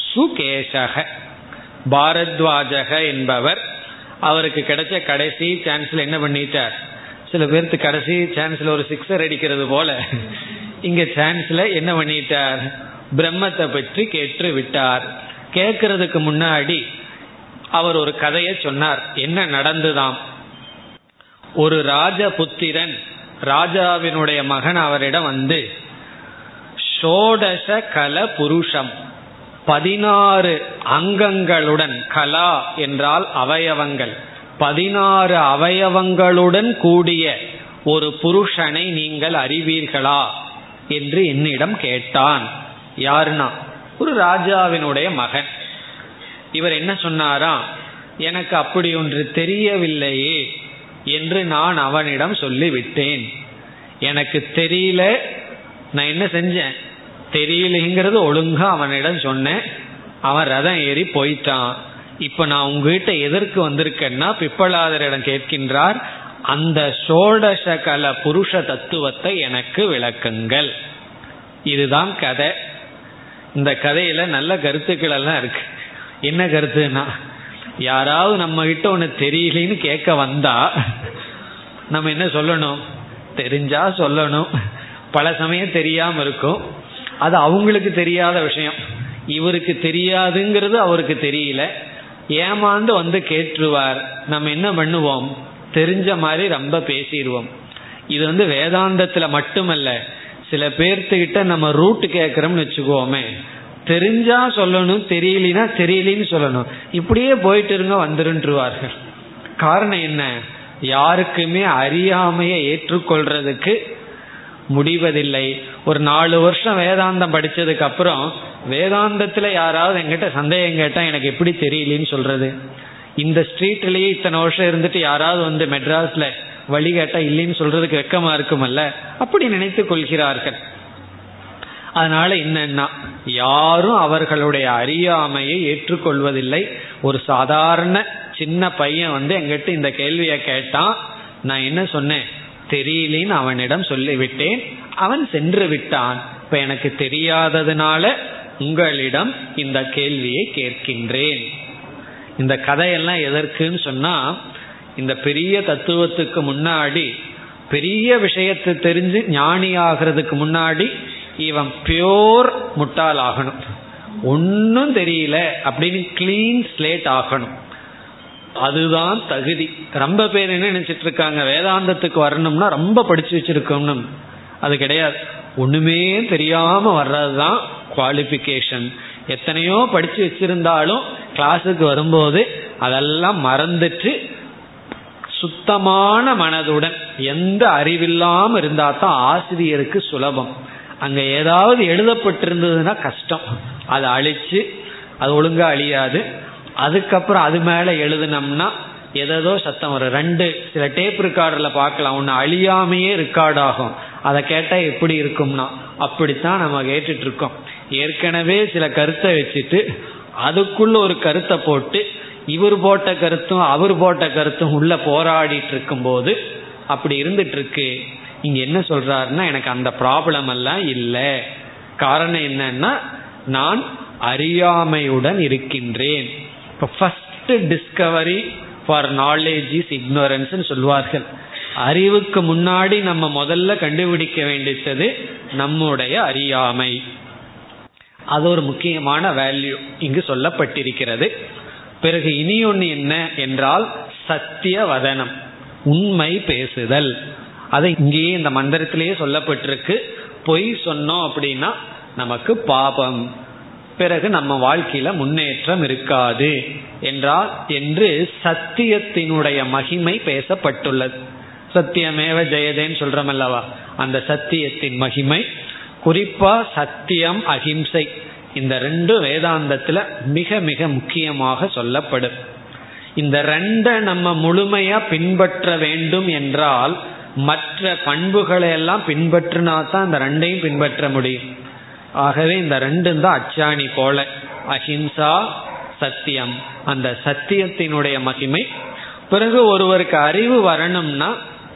சுகேஷக. பாரத்வாஜக என்பவர் அவருக்கு கிடைச்ச கடைசி சான்ஸ்ல என்ன பண்ணிட்டார்? சில பேர்த்து கடைசி சான்ஸ்ல ஒரு சிக்ஸர் அடிக்கிறது போல. இங்க சான்ஸ்ல என்ன பண்ணிட்டார்? பிரம்மத்தை பற்றி கேட்டு விட்டார். கேட்கறதுக்கு முன்னாடி அவர் ஒரு கதையை சொன்னார். என்ன நடந்துதாம்? ஒரு ராஜபுத்திரன் ராஜாவினுடைய மகன் அவரிடம் வந்து ஷோடச கல புருஷம் பதினாறு அங்கங்களுடன் கலா என்றால் அவயவங்கள். பதினாறு அவயவங்களுடன் கூடிய ஒரு புருஷனை நீங்கள் அறிவீர்களா? என்று என்னிடம் கேட்டான். யாருன்னா? ஒரு ராஜாவினுடைய மகன். இவர் என்ன சொன்னாரா? எனக்கு அப்படி ஒன்று தெரியவில்லையே என்று நான் அவனிடம் சொல்லிவிட்டேன். எனக்கு தெரியல நான் என்ன செஞ்சேன்? தெரியலங்கிறது ஒழுங்கா அவனிடம் சொன்னேன். அவன் ரதம் ஏறி போயிட்டான். இப்ப நான் உங்ககிட்ட எதற்கு வந்திருக்கேன்னா பிப்பலாதரிடம் கேட்கின்றார் அந்த சோடச கல புருஷ தத்துவத்தை எனக்கு விளக்குங்கள். இதுதான் கதை. இந்த கதையில நல்ல கருத்துக்கள் எல்லாம் இருக்கு. என்ன கருத்துனா யாராவது நம்ம கிட்ட ஒன்று தெரியலன்னு கேட்க வந்தா நம்ம என்ன சொல்லணும்? தெரிஞ்சா சொல்லணும். பல சமயம் தெரியாம இருக்கும். அது அவங்களுக்கு தெரியாத விஷயம். இவருக்கு தெரியாதுங்கிறது அவருக்கு தெரியல. ஏமாந்து வந்து கேட்டுருவார். நம்ம என்ன பண்ணுவோம்? தெரிஞ்ச மாதிரி ரொம்ப பேசிடுவோம். இது வந்து வேதாந்தத்துல மட்டுமல்ல சில பேர்த்துக்கிட்ட நம்ம ரூட் கேட்கறோம்னு வச்சுக்கோமே தெரிஞ்சா சொல்லணும் தெரியலனா தெரியலன்னு சொல்லணும். இப்படியே போயிட்டு இருங்க வந்துருன்றுவார்கள். காரணம் என்ன? யாருக்குமே அறியாமையை ஏற்றுக்கொள்றதுக்கு முடிவதில்லை. ஒரு நாலு வருஷம் வேதாந்தம் படிச்சதுக்கு அப்புறம் வேதாந்தத்துல யாராவது எங்கிட்ட சந்தேகம் கேட்டா எனக்கு எப்படி தெரியலன்னு சொல்றது? இந்த ஸ்ட்ரீட்லயே இத்தனை வருஷம் இருந்துட்டு யாராவது வந்து மெட்ராஸ்ல வழி கேட்டா இல்லைன்னு சொல்றதுக்கு வெக்கமா இருக்குமல்ல? அப்படி நினைத்து கொள்கிறார்கள். அதனால என்னன்னா யாரும் அவர்களுடைய அறியாமையை ஏற்றுக்கொள்வதில்லை. ஒரு சாதாரண சின்ன பையன் வந்து எங்கிட்ட இந்த கேள்வியை கேட்டான் நான் என்ன சொன்னேன்? தெரியலேன்னு அவனிடம் சொல்லிவிட்டேன். அவன் சென்று விட்டான். இப்ப எனக்கு தெரியாததுனால உங்களிடம் இந்த கேள்வியை கேட்கின்றேன். இந்த கதையெல்லாம் எதற்குன்னு சொன்னா இந்த பெரிய தத்துவத்துக்கு முன்னாடி பெரிய விஷயத்தை தெரிஞ்சு ஞானி ஆகிறதுக்கு முன்னாடி இவன் பியோர் முட்டாள் ஆகணும். ஒன்னும் தெரியல அப்படின்னு கிளீன் ஸ்லேட் ஆகணும். அதுதான் தகுதி. ரொம்ப பேர் என்ன நினைச்சிட்டு இருக்காங்க? வேதாந்தத்துக்கு வரணும்னா ரொம்ப படிச்சு வச்சிருக்கணும். அது கிடையாது. ஒண்ணுமே தெரியாம வர்றதுதான் குவாலிபிகேஷன் எத்தனையோ படிச்சு வச்சிருந்தாலும் கிளாஸுக்கு வரும்போது அதெல்லாம் மறந்துட்டு சுத்தமான மனதுடன் எந்த அறிவில்லாம இருந்தா தான் ஆசிரியருக்கு சுலபம். அங்க ஏதாவது எழுதப்பட்டிருந்ததுன்னா கஷ்டம். அதை அழிச்சு அது ஒழுங்கா அழியாது. அதுக்கப்புறம் அது மேல எழுதுனோம்னா எதோ சத்தம் வரும். ரெண்டு சில டேப் ரெக்கார்டில் பார்க்கலாம். ஒன்று அழியாமையே ரெக்கார்ட் ஆகும். அதை கேட்டால் எப்படி இருக்கும்னா அப்படித்தான் நம்ம கேட்டுட்டு இருக்கோம். ஏற்கனவே சில கருத்தை வச்சுட்டு அதுக்குள்ள ஒரு கருத்தை போட்டு இவர் போட்ட கருத்தும் அவர் போட்ட கருத்தும் உள்ள போராடிட்டு இருக்கும் போது அப்படி இருந்துட்டு இருக்கு. இங்க என்ன சொல்றாருன்னா எனக்கு அந்த ப்ராப்ளம் எல்லாம் இல்லை. காரணம் என்னன்னா நான் அறியாமையுடன் இருக்கின்றேன். இப்போ first discovery for knowledge is ignorance சொல்வார்கள். அறிவுக்கு முன்னாடி நம்ம முதல்ல கண்டுபிடிக்க வேண்டியது நம்முடைய அறியாமை. அது ஒரு முக்கியமான வேல்யூ இங்கு சொல்லப்பட்டிருக்கிறது. பிறகு இனி ஒன்று என்ன என்றால் சத்திய வதனம் உண்மை பேசுதல். அதை இங்கேயே இந்த மந்திரத்திலேயே சொல்லப்பட்டிருக்கு. பொய் சொன்னோம் அப்படின்னா நமக்கு பாபம். பிறகு நம்ம வாழ்க்கையில முன்னேற்றம் இருக்காது என்றால் என்று சத்தியத்தினுடைய மகிமை பேசப்பட்டுள்ளது. சத்தியமேவ ஜெயதேன்னு சொல்றோம் அல்லவா அந்த சத்தியத்தின் மகிமை. குறிப்பா சத்தியம் அஹிம்சை இந்த ரெண்டு வேதாந்தத்துல மிக மிக முக்கியமாக சொல்லப்படும். இந்த ரெண்டை நம்ம முழுமையா பின்பற்ற வேண்டும் என்றால் மற்ற பண்புகளை எல்லாம் பின்பற்றினா தான் இந்த ரெண்டையும் பின்பற்ற முடியும். ஆகவே இந்த ரெண்டும் தான் அச்சாணி போல. அஹிம்சா சத்தியம். அந்த சத்தியத்தினுடைய மகிமை. பிறகு ஒருவருக்கு அறிவு வரணும்னா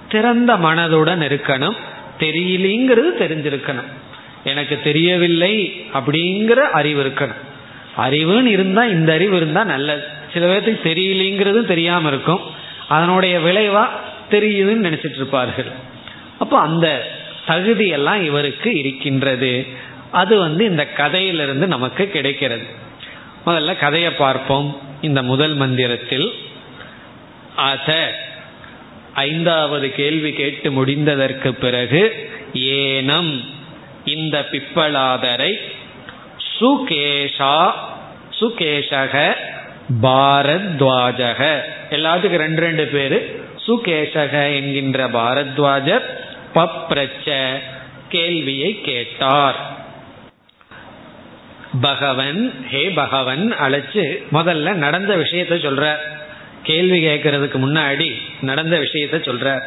திறந்த மனதுடன் இருக்கணும். தெரியலிங்கிறது தெரிஞ்சிருக்கணும். எனக்கு தெரியவில்லை அப்படிங்கிற அறிவு இருக்கணும். அறிவுன்னு இருந்தா இந்த அறிவு இருந்தா நல்லது. சில பேர்த்துக்கு தெரியலிங்கிறதும் தெரியாம இருக்கும். அதனுடைய விளைவா தெரியுதுன்னு நினைச்சிட்டு இருப்பார்கள். அப்போ அந்த தகுதியெல்லாம் இவருக்கு இருக்கின்றது. அது வந்து இந்த கதையிலிருந்து நமக்கு கிடைக்கிறது. முதல்ல கதையை பார்ப்போம். இந்த முதல் மந்திரத்தில் அத ஐந்தாவது கேள்வி கேட்டு முடிந்ததற்கு பிறகு ஏனம் இந்த பிப்பலாதரை சுகேஷா சுகேஷக பாரத்வாஜக. எல்லாத்துக்கும் ரெண்டு ரெண்டு பேரு சுகேஷக என்கின்ற பாரத்வாஜர் பப்ரச்ச கேள்வியை கேட்டார். பகவன் ஹே பகவன் அழைச்சு முதல்ல நடந்த விஷயத்த சொல்ற. கேள்வி கேட்கறதுக்கு முன்னாடி நடந்த விஷயத்த சொல்ற.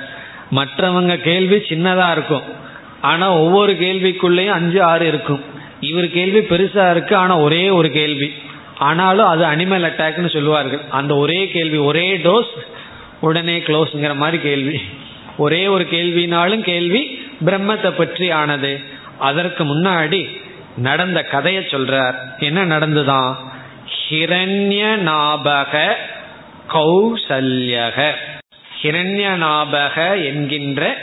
மற்றவங்க கேள்வி சின்னதா இருக்கும். ஆனா ஒவ்வொரு கேள்விக்குள்ளேயும் அஞ்சு ஆறு இருக்கும். இவர் கேள்வி பெருசா இருக்கு ஆனா ஒரே ஒரு கேள்வி. ஆனாலும் அது அனிமல் அட்டாக்னு சொல்லுவார்கள். அந்த ஒரே கேள்வி ஒரே டோஸ் உடனே க்ளோஸ்ங்கிற மாதிரி கேள்வி. ஒரே ஒரு கேள்வினாலும் கேள்வி பிரம்மத்தை பற்றி ஆனது. அதற்கு முன்னாடி நடந்த கதையை சொல்றார். என்ன நடந்துதான் ஹிரண்ய நாபக கௌசல்யக. ஹிரண்ய நாபக என்கின்ற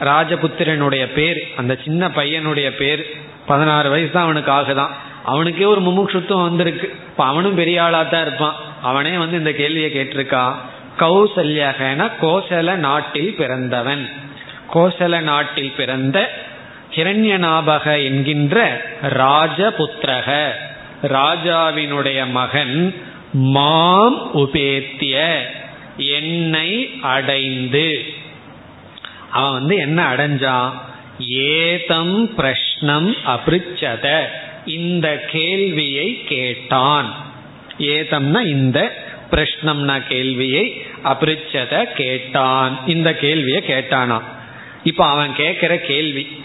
ராஜபுத்திரனுடைய பேர் அந்த சின்ன பையனுடைய பேர் பதினாறு வயசு தான் அவனுக்கு ஆகுதான். அவனுக்கே ஒரு முமுட்சுத்துவம் வந்திருக்கு. இப்போ அவனும் பெரிய ஆளாக தான் இருப்பான். அவனே வந்து இந்த கேள்வியை கேட்டிருக்கான் கௌசல்யகன கோசல நாட்டில் பிறந்தவன். கோசல நாட்டில் பிறந்த ஹிரண்யநாபக என்கின்ற ராஜபுத்திரக. ராஜாவினுடைய மகன் மாம் உபேத்திய. என்னை அடைந்து. அவன் வந்து என்ன அடைஞ்சான்? ஏதம் பிரஷ்னம் அபிருச்சத. இந்த கேள்வியை கேட்டான். ஏதம்னா இந்த பிரஷ்னம்னா கேள்வியை அபிரிச்சத கேட்டான். இந்த கேள்வியை கேட்டானா. இப்ப அவன் கேட்கிற கேள்வி.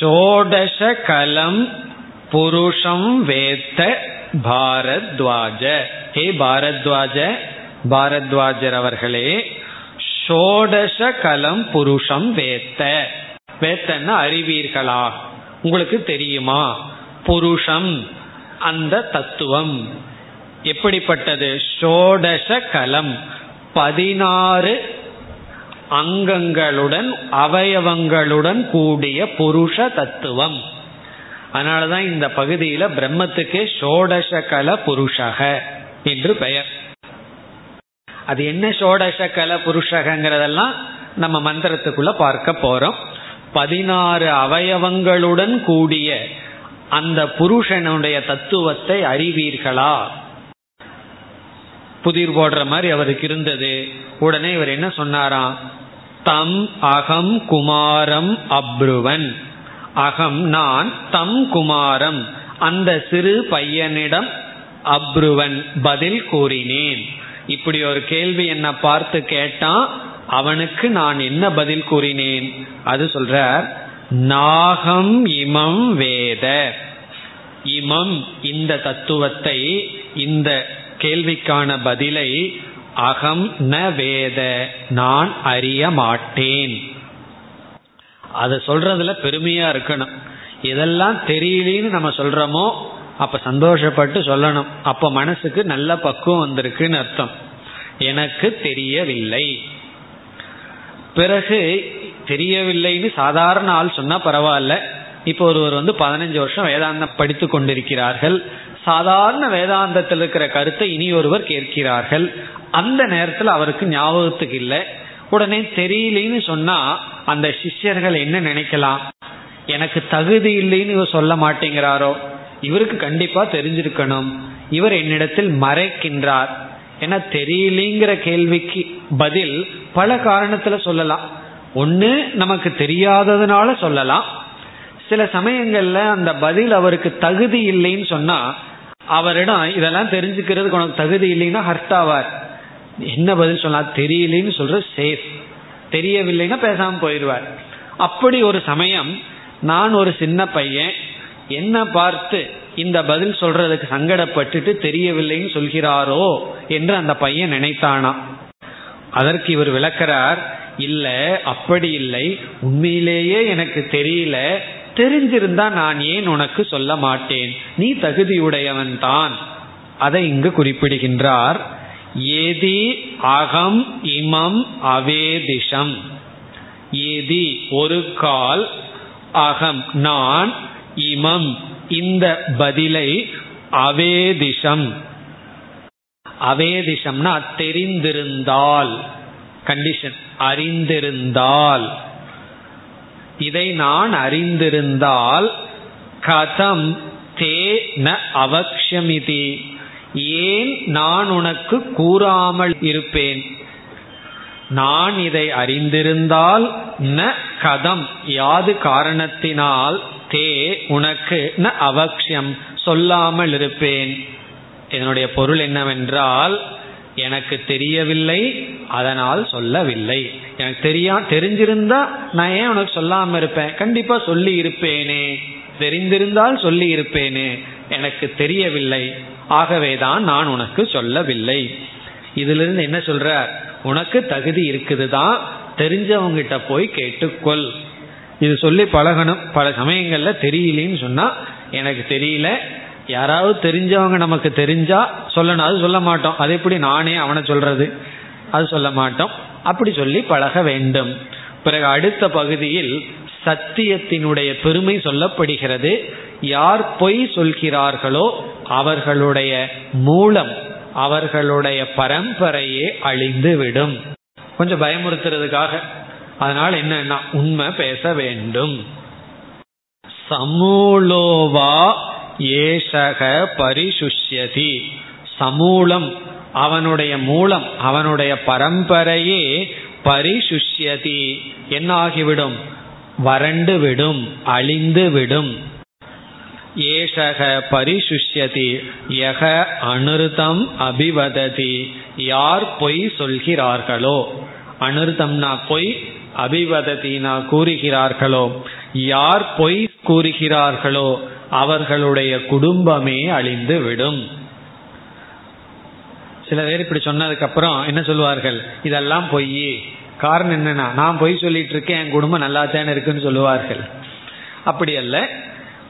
ஷோடச கலம் புருஷம் வேத்த பாரத்வாஜ. ஹே பாரத்வாஜ பாரத்வாஜர் அவர்களே ஷோடச கலம் புருஷம் வேத்த. வேத்தன்னா அறிவீர்களா? உங்களுக்கு தெரியுமா? புருஷம் அந்த தத்துவம். எப்படிப்பட்டது? ஷோடச கலம் பதினாறு அங்கங்களுடன் அவயவங்களுடன் கூடிய புருஷ தத்துவம். அதனாலதான் இந்த பகுதியில பிரம்மத்துக்கு ஷோடச கல புருஷக என்று பெயர். அது என்ன ஷோடச கல புருஷகங்கிறதெல்லாம் நம்ம மந்திரத்துக்குள்ள பார்க்க போறோம். பதினாறு அவயவங்களுடன் கூடிய அந்த புருஷனுடைய தத்துவத்தை அறிவீர்களா? புதிர் போடுற மாதிரி அவருக்கு இருந்தது. உடனே இவர் என்ன சொன்னாராம்? தம் அகம் குமாரம் அப்ருவன். அகம் நான் தம் குமாரம். அந்த சிறு பையனிடம் அப்ருவன் பதில் கூறினேன். இப்படி ஒரு கேள்வி என்ன பார்த்து கேட்டான். அவனுக்கு நான் என்ன பதில் கூறினேன்? அது சொல்ற நாகம் இமம் வேத. இமம் இந்த தத்துவத்தை இந்த கேள்விக்கான பதிலை அகம் ந வேத நான் அறிய மாட்டேன். அதை சொல்றதுல பெருமையா இருக்கணும். இதெல்லாம் தெரியலேன்னு நம்ம சொல்றோமோ அப்ப சந்தோஷப்பட்டு சொல்லணும். அப்ப மனசுக்கு நல்ல பக்குவம் வந்திருக்குன்னு அர்த்தம். எனக்கு தெரியவில்லை. பிறகு தெரியவில்லைன்னு சாதாரண ஆள் சொன்னா பரவாயில்ல. இப்போ ஒருவர் வந்து பதினஞ்சு வருஷம் வேதாந்தம் படித்து கொண்டிருக்கிறார்கள். சாதாரண வேதாந்தத்தில் இருக்கிற கருத்தை இனி ஒருவர் கேட்கிறார்கள். அந்த நேரத்தில் அவருக்கு ஞாபகத்துக்கு இல்லை. உடனே தெரியலன்னு சொன்னா அந்த சிஷ்யர்கள் என்ன நினைக்கலாம்? எனக்கு தகுதி இல்லைன்னு இவர் சொல்ல மாட்டேங்கிறாரோ? இவருக்கு கண்டிப்பா தெரிஞ்சிருக்கணும். இவர் என்னிடத்தில் மறைக்கின்றார். ஏன்னா தெரியலிங்கிற கேள்விக்கு பதில் பல காரணத்துல சொல்லலாம். ஒன்று நமக்கு தெரியாததுனால சொல்லலாம். சில சமயங்கள்ல அந்த பதில் அவருக்கு தகுதி இல்லைன்னு சொன்னா அவரிடம் இதெல்லாம் தெரிஞ்சுக்கிறதுக்கு உனக்கு தகுதி இல்லைன்னா ஹர்ட் ஆவார். என்ன பதில் சொன்னா? தெரியலன்னு சொல்ற சேஃப் தெரியவில்லைன்னா பேசாம போயிடுவார். அப்படி ஒரு சமயம் நான் ஒரு சின்ன பையன் என்ன பார்த்து இந்த பதில் சொல்றதுக்கு சங்கடப்பட்டுட்டு தெரியவில்லைன்னு சொல்கிறாரோ என்று அந்த பையன் நினைத்தானா? அதற்கு இவர் விளக்கிறார் இல்ல அப்படி இல்லை. உண்மையிலேயே எனக்கு தெரியல. தெரிஞ்சிருந்தா நான் ஏன் உனக்கு சொல்ல மாட்டேன்? நீ தகுதியுடையவன் தான். அதை இங்கு குறிப்பிடுகின்றார். ஏதி அகம் இமம் அவேதிஷம். ஏதி ஒரு கால் அகம் நான் இமம் இந்த பதிலை அவேதிஷம். அவேதிஷம்னா தெரிந்திருந்தால் கண்டிஷன் அறிந்திருந்தால். இதை நான் அறிந்திருந்தால் கதம் தே ந அவக்ஷமிதி. ஏன் நான் உனக்கு கூறாமல் இருப்பேன்? நான் இதை அறிந்திருந்தால் ந கதம். யாது காரணத்தினால் தே உனக்கு ந அவக்ஷம். சொல்லாமல் இருப்பேன். இதனுடைய பொருள் என்னவென்றால் எனக்கு தெரியவில்லை அதனால் சொல்லவில்லை. எனக்கு தெரியா தெரிஞ்சிருந்தா நான் ஏன் உனக்கு சொல்லாம இருப்பேன்? கண்டிப்பா சொல்லி இருப்பேனே தெரிந்திருந்தால் சொல்லி இருப்பேனே எனக்கு தெரியவில்லை. ஆகவேதான் நான் உனக்கு சொல்லவில்லை. இதிலிருந்து என்ன சொல்ற உனக்கு தகுதி இருக்குதுதான் தெரிஞ்சவங்கிட்ட போய் கேட்டுக்கொள். இது சொல்லி பழகணும். பல சமயங்கள்ல தெரியலன்னு சொன்னா எனக்கு தெரியல. யாராவது தெரிஞ்சவங்க நமக்கு தெரிஞ்சா சொல்லணும். அது சொல்ல மாட்டோம். அது எப்படி நானே அவனை சொல்றது? அது சொல்ல மாட்டோம். அப்படி சொல்லி பழக வேண்டும். பிறகு அடுத்த பகுதியில் சத்தியத்தினுடைய பெருமை சொல்லப்படுகிறது. யார் பொய் சொல்கிறார்களோ அவர்களுடைய மூலம் அவர்களுடைய பரம்பரையே அழிந்து விடும் கொஞ்சம் பயமுறுத்துறதுக்காக. அதனால் என்னன்னா உண்மை பேச வேண்டும். சமூலோவா ஏஷக பரிசுஷ்யதி. சமூலம் அவனுடைய மூலம் அவனுடைய பரம்பரையே பரிசுஷ்யதி. என்ன ஆகிவிடும் வறண்டு விடும் அழிந்து விடும் ஏஷக பரிசுஷ்யதி யக அனுர்தம் அபிவததி. யார் பொய் சொல்கிறார்களோ? அனுர்தம்னா பொய் அபிவதத்தினா கூறுகிறார்களோ? யார் பொய் கூறுகிறார்களோ? அவர்களுடைய குடும்பமே அழிந்து விடும் சில பேர் இப்படி சொன்னதுக்கு அப்புறம் என்ன சொல்லுவார்கள்? இதெல்லாம் பொய் காரணம் என்னன்னா நான் பொய் சொல்லிட்டு இருக்கேன் என் குடும்பம் நல்லா தானே இருக்குன்னு சொல்லுவார்கள். அப்படி அல்ல.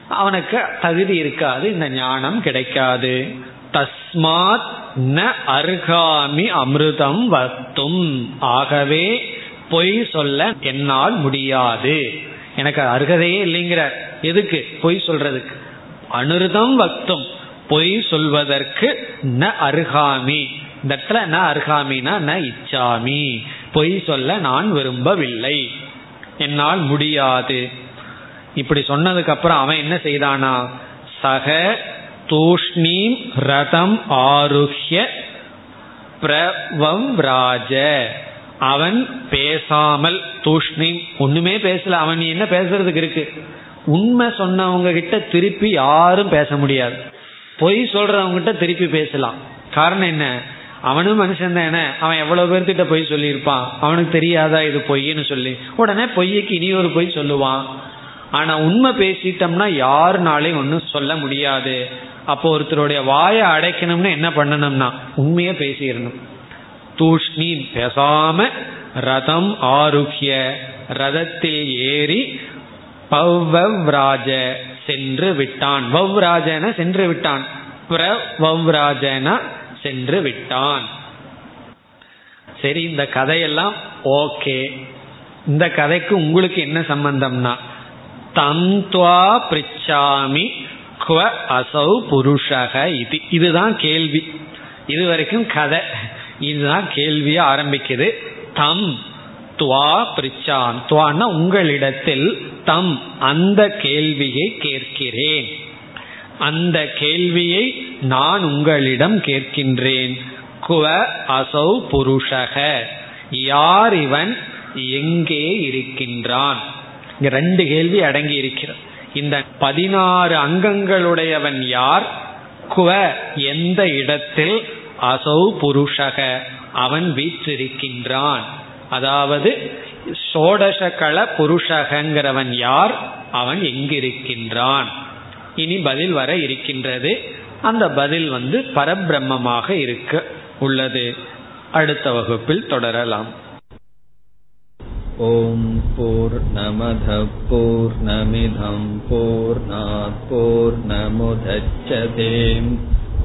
அவனுக்கு தகுதி இருக்காது இந்த ஞானம் கிடைக்காது. தஸ்மாத் ந அருகாமி அமிர்தம் வத்தும் ஆகவே பொய் சொல்ல என்னால் முடியாது. எனக்கு அருகதையே இல்லைங்கிற எதுக்கு? பொய் சொல்றதுக்கு. அனுருதம் வக்தும். பொய் சொல்வதற்கு ந அருகாமி. இந்த இடத்துல ந அருகாமினா ந இச்சாமி. பொய் சொல்ல நான் விரும்பவில்லை. என்னால் முடியாது. இப்படி சொன்னதுக்கு அப்புறம் அவன் என்ன செய்தானா? சக தூஷ்ணீம் ரதம் ஆருஹ்ய பிரவம் ராஜ. அவன் பேசாமல் தூஷ்ணீம். ஒண்ணுமே பேசல. அவன் என்ன பேசுறதுக்கு இருக்கு? உண்மை சொன்னவங்க கிட்ட திருப்பி யாரும் பேச முடியாது. பொய் சொல்றவங்க கிட்ட திருப்பி பேசலாம். காரணம் என்ன? அவனும் மனுஷன் தானே. அவன் எவ்வளவு பேர்த்திட்ட பொய் சொல்லியிருப்பான்? அவனுக்கு தெரியாதா இது பொய்ன்னு சொல்லி. உடனே பொய்யக்கு இனி ஒரு பொய் சொல்லுவான். ஆனா உண்மை பேசிட்டோம்னா யாருனாலையும் ஒன்றும் சொல்ல முடியாது. அப்போ ஒருத்தருடைய வாயை அடைக்கணும்னு என்ன பண்ணணும்னா உண்மையை பேசிடணும். தூஷ்ணி பேசாம ரதம் ஆருக்கிய ரதத்தில் ஏறி பவ்வவ்ராஜ சென்று விட்டான். வவ்ராஜன சென்று விட்டான். பிரவவ்ராஜன சென்று விட்டான். சரி இந்த கதையெல்லாம் ஓகே. இந்த கதைக்கு உங்களுக்கு என்ன சம்பந்தம்னா தந்த்வா பிரிச்சாமி குவ அசௌ புருஷக இது. இதுதான் கேள்வி. இது வரைக்கும் கதை. இதுதான் கேள்வியை ஆரம்பிக்குது. தம் துவா பிரிச்சான். துவான்னா உங்களிடத்தில் தம் அந்த கேள்வியை கேட்கிறேன். அந்த கேள்வியை நான் உங்களிடம் கேட்கின்றேன். குவ அசௌ புருஷக. யார் இவன்? எங்கே இருக்கின்றான்? இங்க ரெண்டு கேள்வி அடங்கி இருக்கிறது. இந்த பதினாறு அங்கங்களுடையவன் யார்? குவ எந்த இடத்தில்? அசௌ புருஷக. அவன் வீற்றிருக்கின்றான். அதாவது சோடசகல புருஷகங்கிறவன் யார்? அவன் எங்கிருக்கின்றான். இனி பதில் வர இருக்கின்றது. அந்த பதில் வந்து பரபிரம்மமாக இருக்க உள்ளது. அடுத்த வகுப்பில் தொடரலாம். ஓம் போர் நமத போர் நமிதம் போர் போர் நமுதச்சதேம்